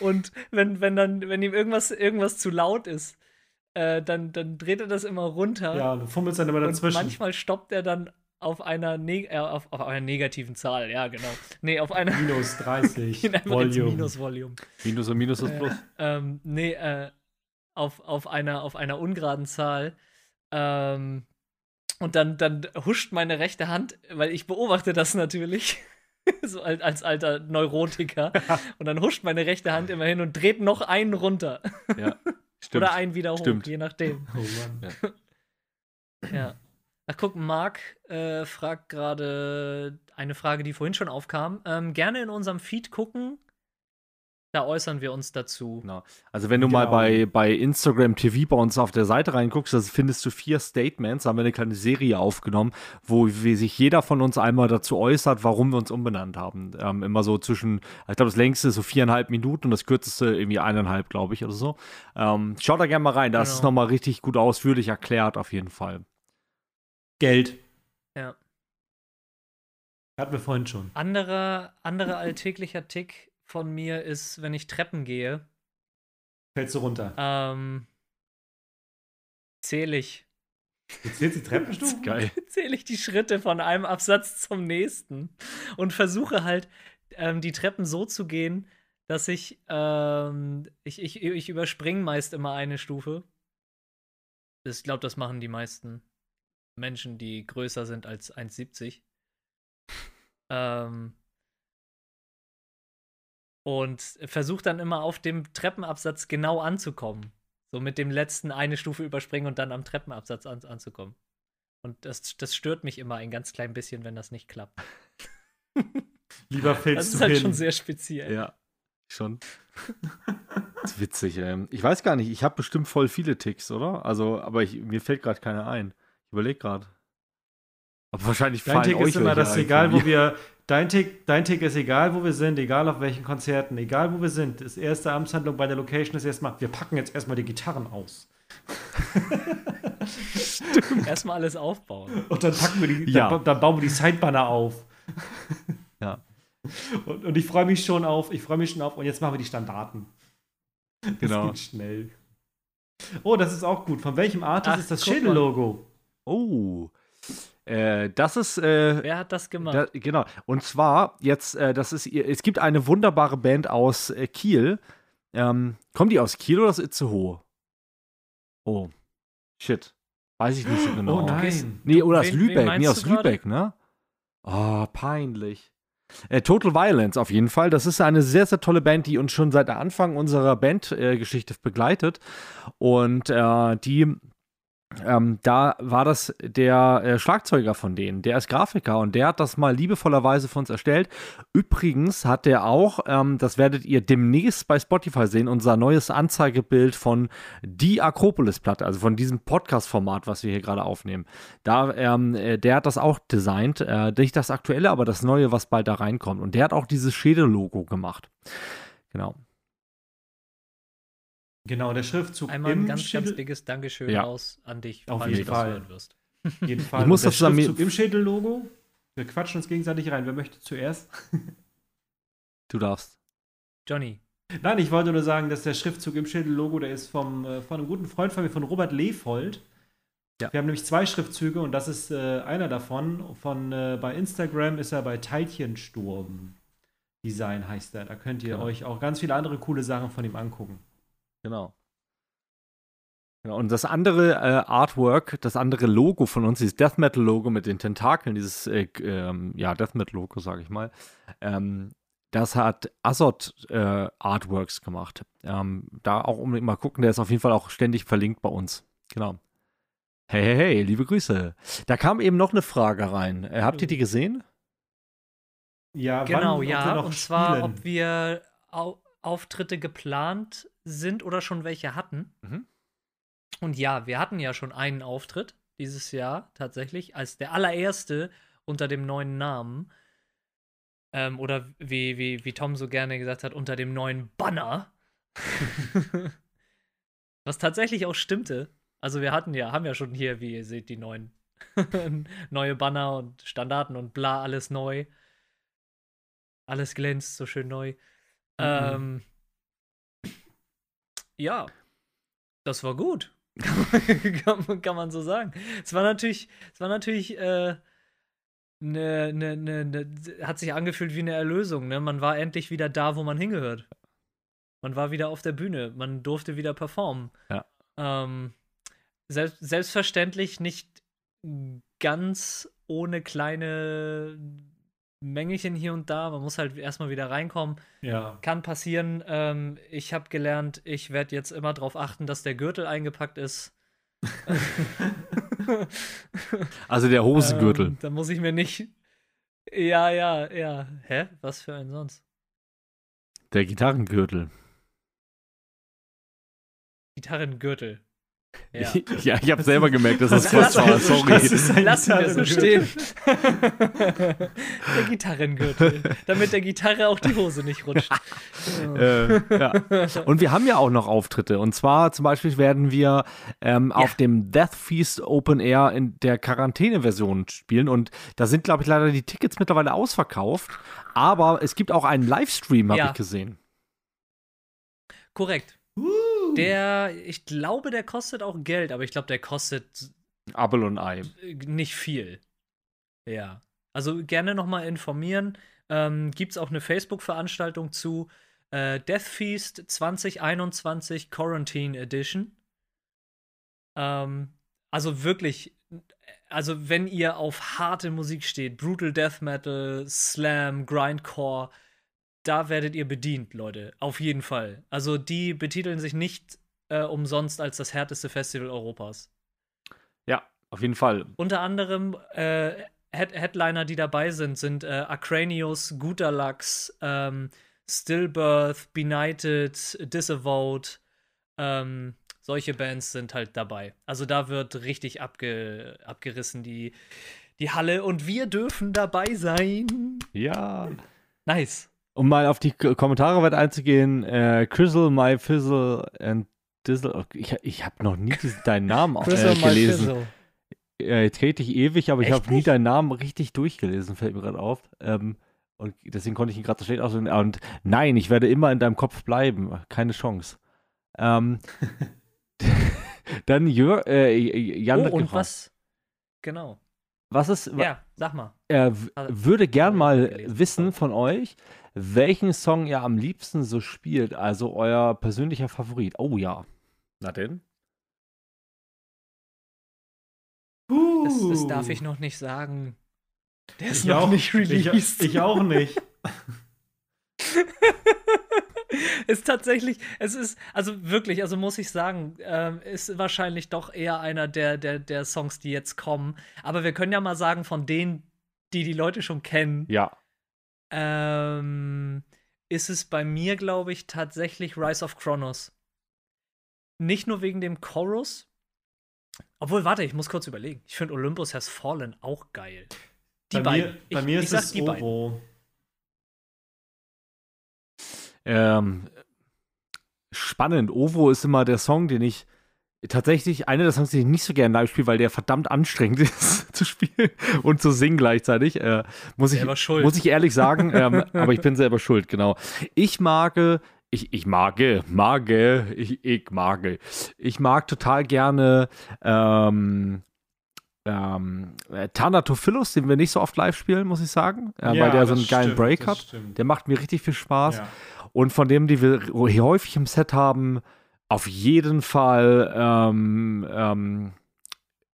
und wenn, wenn dann wenn ihm irgendwas irgendwas zu laut ist, äh, dann, dann dreht er das immer runter. Ja, du fummelst dann immer und dazwischen. manchmal stoppt er dann auf einer, neg äh, auf, auf einer negativen Zahl, ja genau. Nee, auf einer Minus 30 in einfach ins Volume. Minus und Minus ist Plus. Ähm, nee, äh, auf, auf, einer, auf einer ungeraden Zahl. Ähm, und dann, dann huscht meine rechte Hand, weil ich beobachte das natürlich, so als, als alter Neurotiker. und dann huscht meine rechte Hand immer hin und dreht noch einen runter. Ja, stimmt. Oder einen wieder hoch, Stimmt. je nachdem. Oh Mann. Ja. Ach, guck, Marc äh, fragt gerade eine Frage, die vorhin schon aufkam. Ähm, gerne in unserem Feed gucken. Da äußern wir uns dazu. Genau. Also wenn du mal Genau. bei, bei Instagram TV bei uns auf der Seite reinguckst, da findest du vier Statements, da haben wir eine kleine Serie aufgenommen, wo wie sich jeder von uns einmal dazu äußert, warum wir uns umbenannt haben. Ähm, immer so zwischen, ich glaube das längste ist so viereinhalb Minuten und das kürzeste irgendwie eineinhalb, glaube ich, oder so. Ähm, schaut da gerne mal rein, das Genau. ist nochmal richtig gut ausführlich erklärt auf jeden Fall. Geld. Ja. Hatten wir vorhin schon. Anderer, anderer alltäglicher Tick von mir ist, wenn ich Treppen gehe, Fällst du runter. ähm, zähle ich. Du zählst die Treppenstufen? Geil. zähle ich die Schritte von einem Absatz zum nächsten und versuche halt, ähm, die Treppen so zu gehen, dass ich, ähm, ich, ich, ich überspringe meist immer eine Stufe. Ich glaube, das machen die meisten Menschen, die größer sind als 1,70. Ähm, und versuche dann immer auf dem Treppenabsatz genau anzukommen. So mit dem letzten eine Stufe überspringen und dann am Treppenabsatz an, anzukommen. Und das, das stört mich immer ein ganz klein bisschen, wenn das nicht klappt. Lieber Das fällst ist du halt hin. schon sehr speziell. Ja, schon. Das ist witzig. Ähm. Ich weiß gar nicht, ich habe bestimmt voll viele Ticks, oder? Also, aber ich, mir fällt gerade keiner ein. Ich überlege gerade. Aber wahrscheinlich Dein Tick euch ist immer, ein egal, wo wir. Dein Tick, dein Tick ist egal, wo wir sind, egal auf welchen Konzerten, egal wo wir sind. Das erste Amtshandlung bei der Location ist erstmal, wir packen jetzt erstmal die Gitarren aus. Erstmal alles aufbauen. Und dann packen wir die, Ja. dann, dann bauen wir die Sidebanner auf. Ja. Und, und ich freue mich schon auf, ich freue mich schon auf, und jetzt machen wir die Standarten. Das Genau. geht schnell. Oh, das ist auch gut. Von welchem Artist Ach, ist das. Schädellogo? Oh. Äh, das ist, äh, Wer hat das gemacht? da, genau. Und zwar, jetzt, äh, das ist, es gibt eine wunderbare Band aus äh, Kiel. Ähm, kommen die aus Kiel oder aus Itzehoe? Oh. Shit. Weiß ich nicht so genau. Oh nein. Nee, oder aus Wen- Lübeck. Nee, aus? Lübeck, ne? Oh, peinlich. Äh, Total Violence auf jeden Fall. Das ist eine sehr, sehr tolle Band, die uns schon seit der Anfang unserer Bandgeschichte begleitet. Und äh, die, ähm, da war das der äh, Schlagzeuger von denen. Der ist Grafiker und der hat das mal liebevollerweise für uns erstellt. Übrigens hat der auch, ähm, das werdet ihr demnächst bei Spotify sehen, unser neues Anzeigebild von Die Akropolis-Platte, also von diesem Podcast-Format, was wir hier gerade aufnehmen. Da, ähm, äh, der hat das auch designt. Äh, nicht das aktuelle, aber das neue, was bald da reinkommt. Und der hat auch dieses Schädellogo gemacht. Genau. Genau, der Schriftzug Einmal im ein ganz, ganz Schädel, dickes Dankeschön Ja. raus an dich, Auf falls jeden du das Fall. hören wirst. jeden Fall. Ich muss das zusammen- Schriftzug im Schädellogo. Wir quatschen uns gegenseitig rein. Wer möchte zuerst? Du darfst. Johnny, Nein, ich wollte nur sagen, dass der Schriftzug im Schädellogo, der ist vom, äh, von einem guten Freund von mir, von Robert Lefold. Ja. Wir haben nämlich zwei Schriftzüge und das ist äh, einer davon. Von, äh, bei Instagram ist er bei Teilchensturm Design heißt er. Da könnt ihr Genau. euch auch ganz viele andere coole Sachen von ihm angucken. Genau. Genau, und das andere äh, Artwork, das andere Logo von uns, dieses Death Metal Logo mit den Tentakeln, dieses äh, ähm, ja, Death Metal Logo, sage ich mal, ähm, das hat Azot äh, Artworks gemacht. Ähm, da auch unbedingt mal gucken, der ist auf jeden Fall auch ständig verlinkt bei uns. Genau. Hey, hey, hey, liebe Grüße. Da kam eben noch eine Frage rein. Äh, habt ihr die gesehen? Ja, Genau, wann, ja. noch Und zwar, spielen. ob wir Au Auftritte geplant sind oder schon welche hatten. Mhm. Und ja, wir hatten ja schon einen Auftritt dieses Jahr tatsächlich, als der allererste unter dem neuen Namen. Ähm, oder wie, wie, wie Tom so gerne gesagt hat, unter dem neuen Banner. Was tatsächlich auch stimmte. Also wir hatten ja, haben ja schon hier, wie ihr seht, die neuen neue Banner und Standarten und bla, alles neu. Alles glänzt so schön neu. Ähm, ja, das war gut. kann, man- kann man so sagen. Es war natürlich, es war natürlich, äh, ne, ne, ne, ne, hat sich angefühlt wie eine Erlösung. Ne? Man war endlich wieder da, wo man hingehört. Man war wieder auf der Bühne. Man durfte wieder performen. Ja. Ähm, selbst, selbstverständlich nicht ganz ohne kleine Mängelchen hier und da. Man muss halt erstmal wieder reinkommen. ja. Kann passieren. Ähm, ich habe gelernt, ich werde jetzt immer darauf achten, dass der Gürtel eingepackt ist. Also der Hosengürtel. Ähm, da muss ich mir nicht. Ja, ja, ja. Hä? Was für ein sonst? Der Gitarrengürtel. Gitarrengürtel. Ja. ja, ich habe selber gemerkt, dass das Lass- Quatsch war. Sorry. Lassen wir so stehen. Der Gitarrengürtel. Damit der Gitarre auch die Hose nicht rutscht. äh, ja. Und wir haben ja auch noch Auftritte. Und zwar zum Beispiel werden wir ähm, auf dem Death Feast Open Air in der Quarantäne-Version spielen. Und da sind, glaube ich, leider die Tickets mittlerweile ausverkauft. Aber es gibt auch einen Livestream, habe Ja. ich gesehen. Korrekt. Uh. Der, ich glaube, der kostet auch Geld, aber ich glaube, der kostet Apple und Ei. nicht viel. Ja. Also gerne nochmal informieren. Ähm, Gibt es auch eine Facebook-Veranstaltung zu äh, Death Feast 2021 Quarantine Edition. Ähm, also wirklich, also wenn ihr auf harte Musik steht, Brutal Death Metal, Slam, Grindcore, da werdet ihr bedient, Leute. Auf jeden Fall. Also die betiteln sich nicht äh, umsonst als das härteste Festival Europas. Ja, auf jeden Fall. Unter anderem äh, Head Headliner, die dabei sind, sind äh, Acranius, Guterlux, ähm, Stillbirth, Benighted, Disavowed. Ähm, solche Bands sind halt dabei. Also da wird richtig abge abgerissen, die, die Halle. Und wir dürfen dabei sein. Ja. Nice. Um mal auf die K- Kommentare weiter einzugehen, äh, Crizzle, My Fizzle and Dizzle. oh, Ich, ich habe noch nie diesen, deinen Namen auch, Crystal äh, gelesen. Äh, jetzt rede ich ewig, aber ich Echt habe nie deinen Namen richtig durchgelesen, fällt mir gerade auf. Ähm, und deswegen konnte ich ihn gerade so schlecht ausdrücken. Und nein, ich werde immer in deinem Kopf bleiben. Keine Chance. Ähm, dann Jör, äh, Jan Oh, und gefragt, was? Genau. was ist, Ja, sag mal. er Also, würde gern ich mal wissen von euch, welchen Song ihr am liebsten so spielt, also euer persönlicher Favorit. Oh ja. Na denn? Das, das darf ich noch nicht sagen. Der ist Ich noch auch, nicht released. Ich, ich auch nicht. ist tatsächlich, es ist, also wirklich, also muss ich sagen, ähm, ist wahrscheinlich doch eher einer der, der, der Songs, die jetzt kommen. Aber wir können ja mal sagen, von denen, die die Leute schon kennen, Ja. Ähm, ist es bei mir, glaube ich, tatsächlich Rise of Chronos. Nicht nur wegen dem Chorus. Obwohl, warte, ich muss kurz überlegen. Ich finde Olympus Has Fallen auch geil. Die bei beiden. Mir, bei ich, mir ich ist sag es die. Ovo. Ähm, spannend. Ovo ist immer der Song, den ich tatsächlich, der Songs, den ich nicht so gerne live spiele, weil der verdammt anstrengend ist zu spielen und zu singen gleichzeitig. Äh, muss, ich, muss ich ehrlich sagen, ähm, aber ich bin selber schuld, genau. Ich mag, ich, ich mag, mag, ich, ich mag, ich mag total gerne ähm, ähm, äh, Thanatophilus, den wir nicht so oft live spielen, muss ich sagen, äh, weil der so das einen geilen stimmt, Break das hat. stimmt. Der macht mir richtig viel Spaß. Ja. Und von dem, die wir hier häufig im Set haben, auf jeden Fall, ähm, ähm,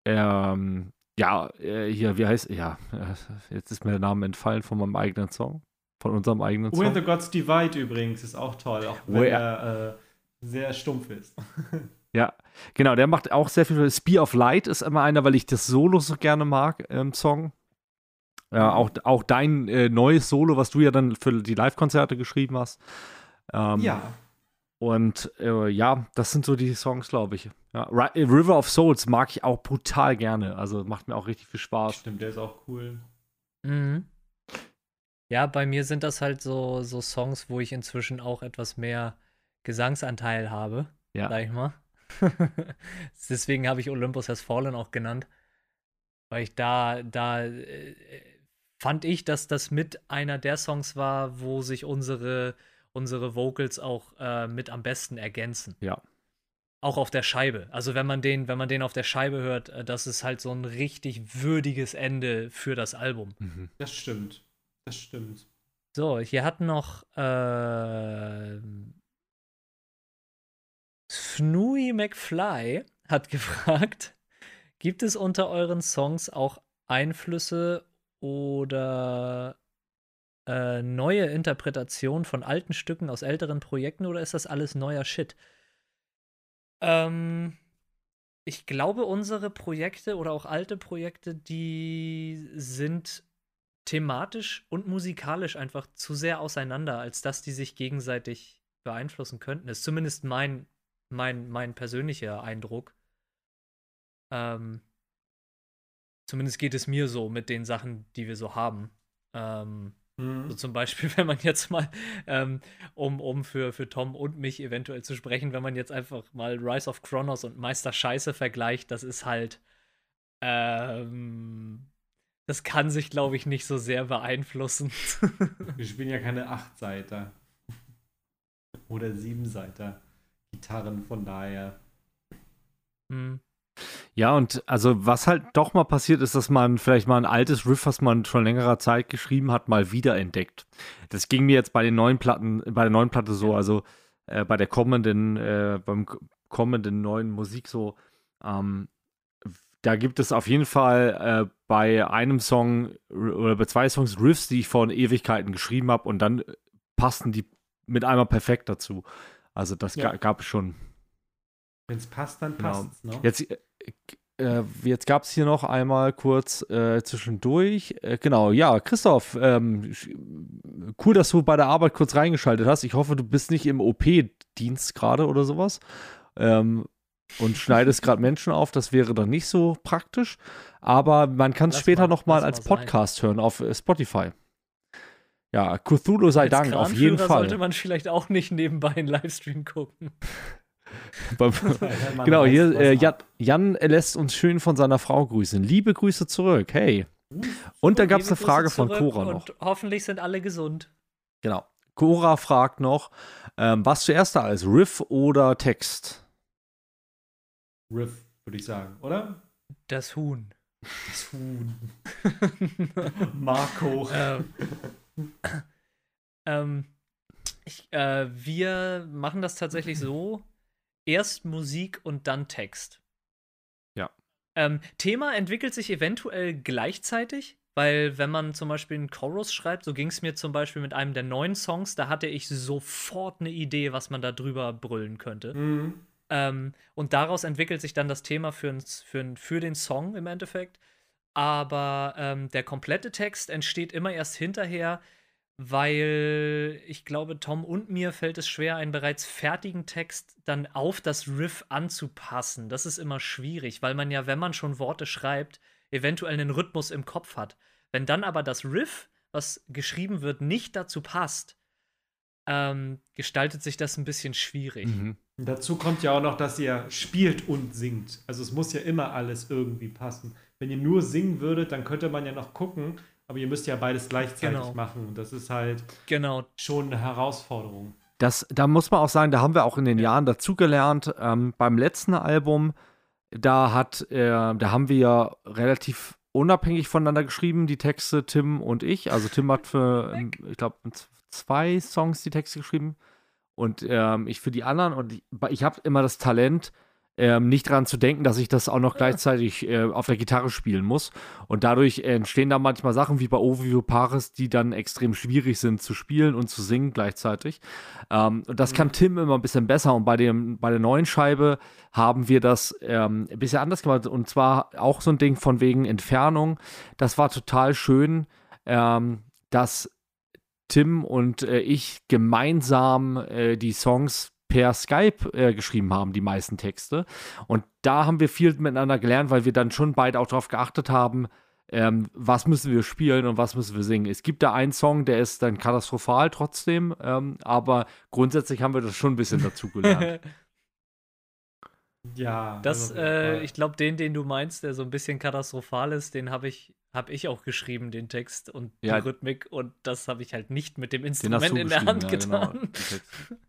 ähm, ja, äh, hier, wie heißt, ja, äh, jetzt ist mir der Name entfallen von meinem eigenen Song, von unserem eigenen When the Song. Gods Divide übrigens ist auch toll, auch wenn Where- er äh, sehr stumpf ist. Ja, genau, der macht auch sehr viel. Spear of Light ist immer einer, weil ich das Solo so gerne mag im Song. Ja, auch, auch dein äh, neues Solo, was du ja dann für die Live-Konzerte geschrieben hast. Ähm, ja. Und äh, ja, das sind so die Songs, glaube ich. Ja, äh, River of Souls mag ich auch brutal gerne. Also macht mir auch richtig viel Spaß. Stimmt, der ist auch cool. Mhm. Ja, bei mir sind das halt so, so Songs, wo ich inzwischen auch etwas mehr Gesangsanteil habe, Ja. sag ich mal. Deswegen habe ich Olympus Has Fallen auch genannt. Weil ich da, da äh, fand ich, dass das mit einer der Songs war, wo sich unsere, unsere Vocals auch äh, mit am besten ergänzen. Ja. Auch auf der Scheibe. Also wenn man den, wenn man den auf der Scheibe hört, äh, das ist halt so ein richtig würdiges Ende für das Album. Mhm. Das stimmt. Das stimmt. So, hier hat noch äh, Snooey McFly hat gefragt, gibt es unter euren Songs auch Einflüsse oder äh, neue Interpretationen von alten Stücken aus älteren Projekten oder ist das alles neuer Shit? Ähm, ich glaube, unsere Projekte oder auch alte Projekte, die sind thematisch und musikalisch einfach zu sehr auseinander, als dass die sich gegenseitig beeinflussen könnten. Ist zumindest mein, mein, mein persönlicher Eindruck. Ähm, zumindest geht es mir so mit den Sachen, die wir so haben. Ähm, Mhm. so zum Beispiel, wenn man jetzt mal, ähm, um, um für, für Tom und mich eventuell zu sprechen, wenn man jetzt einfach mal Rise of Chronos und Meister Scheiße vergleicht, das ist halt, ähm, das kann sich, glaube ich, nicht so sehr beeinflussen. Wir spielen ja keine Achtseiter. Oder Siebenseiter. Gitarren, von daher. hm. Ja, und also was halt doch mal passiert ist, dass man vielleicht mal ein altes Riff, was man schon längerer Zeit geschrieben hat, mal wiederentdeckt. Das ging mir jetzt bei den neuen Platten, bei der neuen Platte so, also äh, bei der kommenden, äh, beim kommenden neuen Musik so, ähm, da gibt es auf jeden Fall äh, bei einem Song oder bei zwei Songs Riffs, die ich vor Ewigkeiten geschrieben habe und dann passen die mit einmal perfekt dazu. Also das Ja. ga, gab es schon. Wenn es passt, dann Genau. passt's, ne? Jetzt, äh, jetzt gab es hier noch einmal kurz äh, zwischendurch. Äh, genau, ja, Christoph, ähm, cool, dass du bei der Arbeit kurz reingeschaltet hast. Ich hoffe, du bist nicht im OP-Dienst gerade oder sowas. Ähm, und schneidest gerade Menschen auf, das wäre dann nicht so praktisch. Aber man kann es später nochmal als Podcast sein. hören auf äh, Spotify. Ja, Cthulhu sei als Dank, auf jeden Fall. sollte man vielleicht auch nicht nebenbei einen Livestream gucken. Genau, hier, äh, Jan, Jan, lässt uns schön von seiner Frau grüßen. Liebe Grüße zurück, hey. Und da gab es eine Frage von Cora noch. hoffentlich sind alle gesund. Genau. Cora fragt noch, ähm, was zuerst da ist, Riff oder Text? Riff, würde ich sagen, oder? Das Huhn. Das Huhn. Marco. Ähm, ähm, ich, äh, wir machen das tatsächlich so: erst Musik und dann Text. Ja. Ähm, Thema entwickelt sich eventuell gleichzeitig, weil wenn man zum Beispiel einen Chorus schreibt, so ging es mir zum Beispiel mit einem der neuen Songs, da hatte ich sofort eine Idee, was man da drüber brüllen könnte. Mhm. Ähm, und daraus entwickelt sich dann das Thema für, für, für den Song im Endeffekt. Aber ähm, der komplette Text entsteht immer erst hinterher, weil ich glaube, Tom und mir fällt es schwer, einen bereits fertigen Text dann auf das Riff anzupassen. Das ist immer schwierig, weil man ja, wenn man schon Worte schreibt, eventuell einen Rhythmus im Kopf hat. Wenn dann aber das Riff, was geschrieben wird, nicht dazu passt, ähm, gestaltet sich das ein bisschen schwierig. Mhm. Dazu kommt ja auch noch, dass ihr spielt und singt. Also es muss ja immer alles irgendwie passen. Wenn ihr nur singen würdet, dann könnte man ja noch gucken, aber ihr müsst ja beides gleichzeitig genau. machen. Und das ist halt genau. schon eine Herausforderung. Das, da muss man auch sagen, da haben wir auch in den Jahren dazugelernt. Ähm, beim letzten Album, da hat, äh, da haben wir ja relativ unabhängig voneinander geschrieben, die Texte, Tim und ich. Also Tim hat für, ich glaube, zwei Songs die Texte geschrieben und ähm, ich für die anderen. Und ich, ich habe immer das Talent, ähm, nicht daran zu denken, dass ich das auch noch gleichzeitig äh, auf der Gitarre spielen muss. Und dadurch entstehen da manchmal Sachen wie bei Ovio Paris, die dann extrem schwierig sind zu spielen und zu singen gleichzeitig. Ähm, und das kann Tim immer ein bisschen besser. Und bei, dem, bei der neuen Scheibe haben wir das ähm, ein bisschen anders gemacht. Und zwar auch so ein Ding von wegen Entfernung. Das war total schön, ähm, dass Tim und äh, ich gemeinsam äh, die Songs per Skype äh, geschrieben haben, die meisten Texte. Und da haben wir viel miteinander gelernt, weil wir dann schon beide auch darauf geachtet haben, ähm, was müssen wir spielen und was müssen wir singen. Es gibt da einen Song, der ist dann katastrophal trotzdem, ähm, aber grundsätzlich haben wir das schon ein bisschen dazu gelernt. ja. Das, also, äh, ich glaube, den, den du meinst, der so ein bisschen katastrophal ist, den habe ich habe ich auch geschrieben, den Text und die ja. Rhythmik und das habe ich halt nicht mit dem Instrument in der Hand ja, genau, getan. Genau,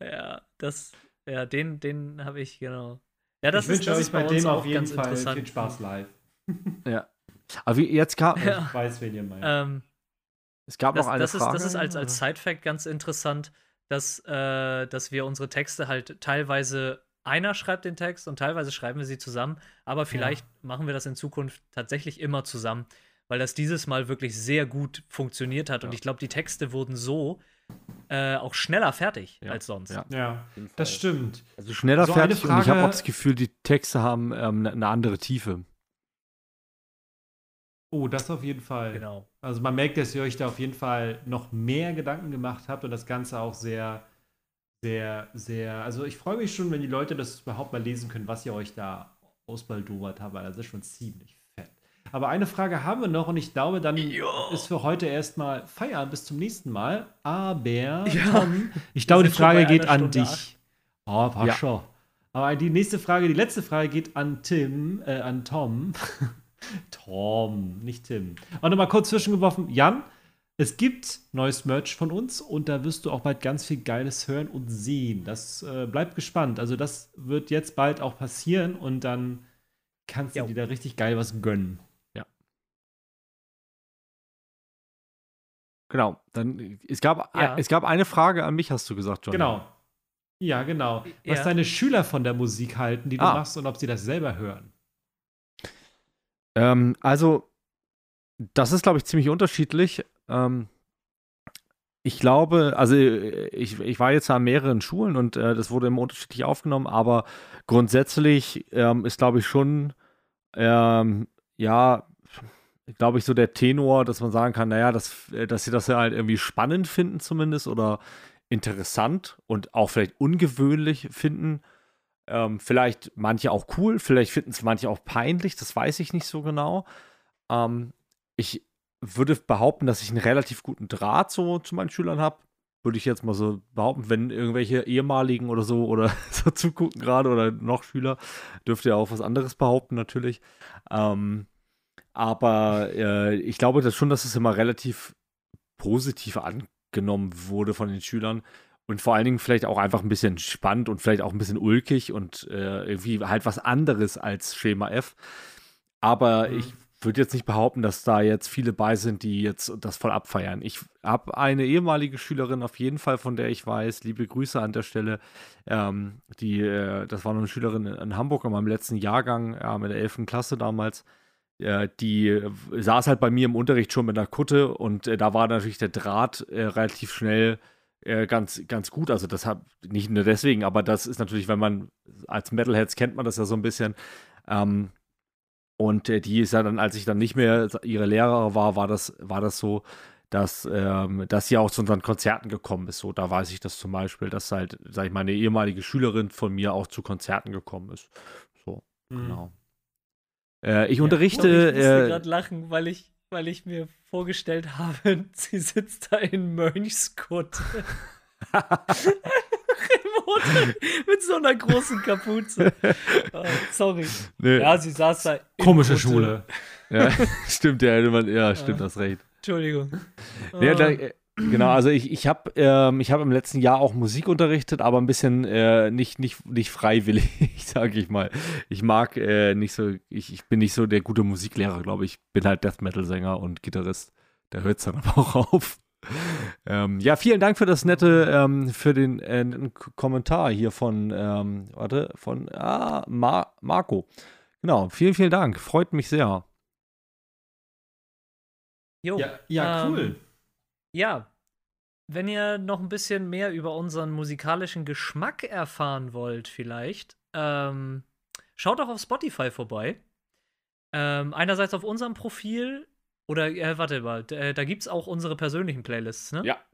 ja, das, ja, den, den habe ich, genau. Ja, das ich ist, das ist bei, bei dem auf jeden Fall viel Spaß live. ja. Aber wie, jetzt kam. Ja. Ich weiß, wen ihr meint. Ähm, es gab das, noch eine das Frage. Ist, das ist als, als Side-Fact ganz interessant, dass, äh, dass wir unsere Texte halt teilweise einer schreibt den Text und teilweise schreiben wir sie zusammen, aber vielleicht ja. machen wir das in Zukunft tatsächlich immer zusammen, weil das dieses Mal wirklich sehr gut funktioniert hat. Ja. Und ich glaube, die Texte wurden so äh, auch schneller fertig ja. als sonst. Ja, das stimmt. Also schneller so fertig Frage, und ich habe auch das Gefühl, die Texte haben ähm, eine ne andere Tiefe. Oh, das auf jeden Fall. Genau. Also man merkt, dass ihr euch da auf jeden Fall noch mehr Gedanken gemacht habt und das Ganze auch sehr sehr, sehr, also ich freue mich schon, wenn die Leute das überhaupt mal lesen können, was ihr euch da ausbaldowert habt, weil das ist schon ziemlich. Aber eine Frage haben wir noch und ich glaube, dann jo. ist für heute erstmal Feierabend bis zum nächsten Mal. Aber, ja. Tom, ich glaube, die Frage geht an Stunde dich. Oh, Pascha. Ja. Aber die nächste Frage, die letzte Frage geht an Tim, äh, an Tom. Tom, nicht Tim. Und nochmal kurz zwischengeworfen. Jan, es gibt neues Merch von uns und da wirst du auch bald ganz viel Geiles hören und sehen. Das äh, bleibt gespannt. Also das wird jetzt bald auch passieren und dann kannst du jo. dir da richtig geil was gönnen. Genau. Dann es gab ja. es gab eine Frage an mich, hast du gesagt, John. Genau. Ja, genau. Was ja. deine Schüler von der Musik halten, die du ah. machst und ob sie das selber hören. Ähm, also das ist, glaube ich, ziemlich unterschiedlich. Ähm, ich glaube, also ich, ich war jetzt an mehreren Schulen und äh, das wurde immer unterschiedlich aufgenommen, aber grundsätzlich ähm, ist, glaube ich, schon ähm, ja, glaube ich, so der Tenor, dass man sagen kann, naja, dass, äh, dass sie das ja halt irgendwie spannend finden zumindest oder interessant und auch vielleicht ungewöhnlich finden. Ähm, vielleicht manche auch cool, vielleicht finden es manche auch peinlich, das weiß ich nicht so genau. Ähm, ich würde behaupten, dass ich einen relativ guten Draht so zu meinen Schülern habe. Würde ich jetzt mal so behaupten, wenn irgendwelche ehemaligen oder so oder so zugucken gerade oder noch Schüler, dürfte ja auch was anderes behaupten natürlich. Ähm, aber äh, ich glaube dass schon, dass es immer relativ positiv angenommen wurde von den Schülern. Und vor allen Dingen vielleicht auch einfach ein bisschen spannend und vielleicht auch ein bisschen ulkig und äh, irgendwie halt was anderes als Schema F. Aber mhm. ich würde jetzt nicht behaupten, dass da jetzt viele bei sind, die jetzt das voll abfeiern. Ich habe eine ehemalige Schülerin auf jeden Fall, von der ich weiß, liebe Grüße an der Stelle. Ähm, die, äh, das war noch eine Schülerin in Hamburg in meinem letzten Jahrgang, äh, in der 11. Klasse damals. Äh, die saß halt bei mir im Unterricht schon mit einer Kutte und äh, da war natürlich der Draht äh, relativ schnell äh, ganz, ganz gut. Also das hat nicht nur deswegen, aber das ist natürlich, wenn man als Metalheads kennt man das ja so ein bisschen. Ähm, und äh, die ist ja dann, als ich dann nicht mehr ihre Lehrer war, war das, war das so, dass, ähm, dass sie auch zu unseren Konzerten gekommen ist. So, da weiß ich das zum Beispiel, dass halt, sag ich mal, eine ehemalige Schülerin von mir auch zu Konzerten gekommen ist. So, mhm. genau. Äh, ich ja, unterrichte. Ich musste äh, gerade lachen, weil ich, weil ich mir vorgestellt habe, sie sitzt da in Mönchskutt. mit so einer großen Kapuze. Oh, sorry. Nee. Ja, sie saß da. Komische. Schule. Ja, stimmt, ja, ja, stimmt, ja. das recht. Entschuldigung. Ja, da, äh, genau, also ich, ich habe ähm, hab im letzten Jahr auch Musik unterrichtet, aber ein bisschen äh, nicht, nicht, nicht freiwillig, sage ich mal. Ich mag äh, nicht so, ich, ich bin nicht so der gute Musiklehrer, glaube ich. Bin halt Death Metal-Sänger und Gitarrist. Da hört es dann aber auch auf. Ähm, ja, vielen Dank für das nette, ähm, für den äh, Kommentar hier von, ähm, warte, von ah, Mar Marco. Genau, vielen, vielen Dank. Freut mich sehr. Jo, ja, ja cool. Ja, wenn ihr noch ein bisschen mehr über unseren musikalischen Geschmack erfahren wollt, vielleicht, ähm, schaut doch auf Spotify vorbei. Ähm, einerseits auf unserem Profil oder, äh, warte mal, äh, da gibt es auch unsere persönlichen Playlists, ne? Ja.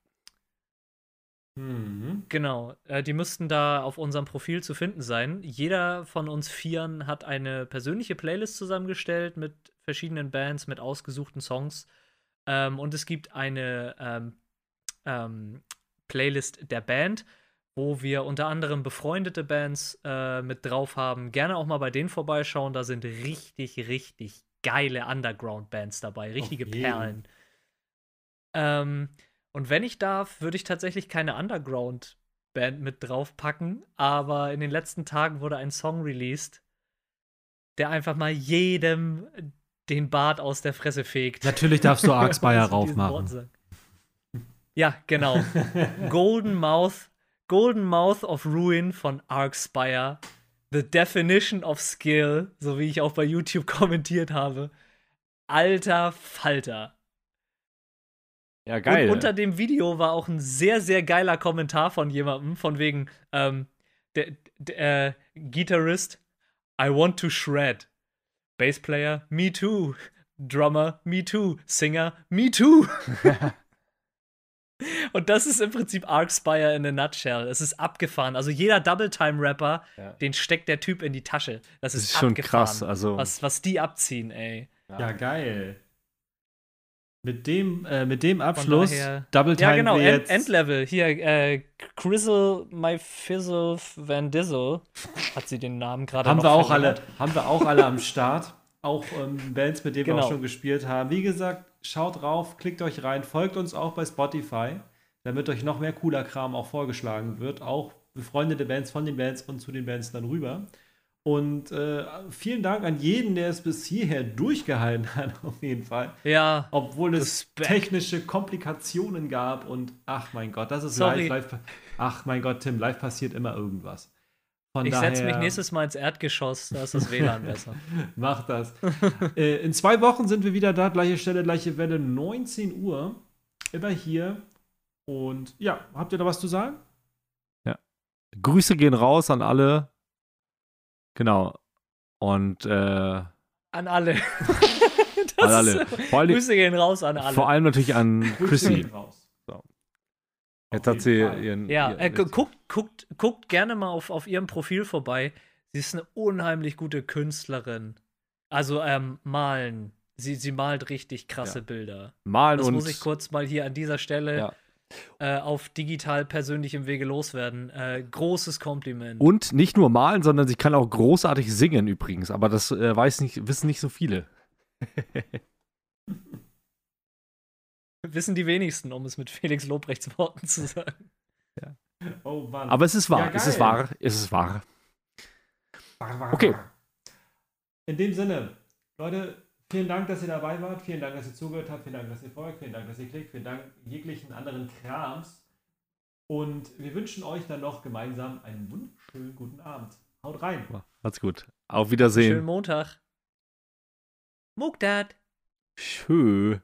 Mhm. Genau, äh, die müssten da auf unserem Profil zu finden sein. Jeder von uns Vieren hat eine persönliche Playlist zusammengestellt mit verschiedenen Bands, mit ausgesuchten Songs. Ähm, und es gibt eine ähm, ähm, Playlist der Band, wo wir unter anderem befreundete Bands äh, mit drauf haben. Gerne auch mal bei denen vorbeischauen. Da sind richtig, richtig geile Underground-Bands dabei, richtige Perlen. Ähm, und wenn ich darf, würde ich tatsächlich keine Underground-Band mit draufpacken, aber in den letzten Tagen wurde ein Song released, der einfach mal jedem den Bart aus der Fresse fegt. Natürlich darfst du Arxpire raufmachen. Ja, genau. Golden Mouth, Golden Mouth of Ruin von Arxpire The Definition of Skill, so wie ich auch bei YouTube kommentiert habe. Alter Falter. Ja, geil. Und unter dem Video war auch ein sehr, sehr geiler Kommentar von jemandem, von wegen, ähm, der, der äh, Gitarrist, I want to shred. Bassplayer, me too. Drummer, me too. Singer, me too. Und das ist im Prinzip Arcspire in a nutshell. Es ist abgefahren. Also jeder Double-Time-Rapper, ja. den steckt der Typ in die Tasche. Das, das ist, schon abgefahren, krass. Also was, was die abziehen, ey. Ja, ja geil. Mit dem, äh, mit dem Abschluss, Double Time. Ja, genau, End, Endlevel. Hier, äh, Crizzle My Fizzle Van Dizzle hat sie den Namen gerade haben wir auch alle Haben wir auch alle am Start. Auch ähm, Bands, mit denen genau. wir auch schon gespielt haben. Wie gesagt, schaut drauf, klickt euch rein, folgt uns auch bei Spotify, damit euch noch mehr cooler Kram auch vorgeschlagen wird. Auch befreundete Bands von den Bands und zu den Bands dann rüber. Und äh, vielen Dank an jeden, der es bis hierher durchgehalten hat, auf jeden Fall. Ja. Obwohl es Respekt. technische Komplikationen gab und ach mein Gott, das ist Sorry. live, live. Ach mein Gott, Tim, live passiert immer irgendwas. Von ich setze mich nächstes Mal ins Erdgeschoss, da ist das WLAN besser. Mach das. äh, in zwei Wochen sind wir wieder da, gleiche Stelle, gleiche Welle, 19 Uhr. Immer hier. Und ja, habt ihr da was zu sagen? Ja. Grüße gehen raus an alle. Genau. Und äh, An alle. An alle. Vor allem, Grüße gehen raus an alle. vor allem natürlich an Grüße Chrissy. gehen raus. So. Jetzt hat sie Fall. ihren. Ja, ihren äh, gu- guckt, guckt, guckt gerne mal auf, auf ihrem Profil vorbei. Sie ist eine unheimlich gute Künstlerin. Also ähm, malen. Sie, sie malt richtig krasse Ja. Bilder. Malen Das und. muss ich kurz mal hier an dieser Stelle Ja. Äh, auf digital persönlichem Wege loswerden. Äh, großes Kompliment. Und nicht nur malen, sondern sie kann auch großartig singen übrigens. Aber das äh, weiß nicht, wissen nicht so viele. Wissen die wenigsten, um es mit Felix Lobrechts Worten zu sagen. Oh Mann. Aber es ist wahr. Ja, es ist wahr. Es ist wahr. Wahr, wahr, Okay. wahr. In dem Sinne, Leute, vielen Dank, dass ihr dabei wart. Vielen Dank, dass ihr zugehört habt. Vielen Dank, dass ihr folgt. Vielen Dank, dass ihr klickt. Vielen Dank jeglichen anderen Krams. Und wir wünschen euch dann noch gemeinsam einen wunderschönen guten Abend. Haut rein. Macht's gut. Auf Schönen Wiedersehen. Montag. Mugdat. Tschö.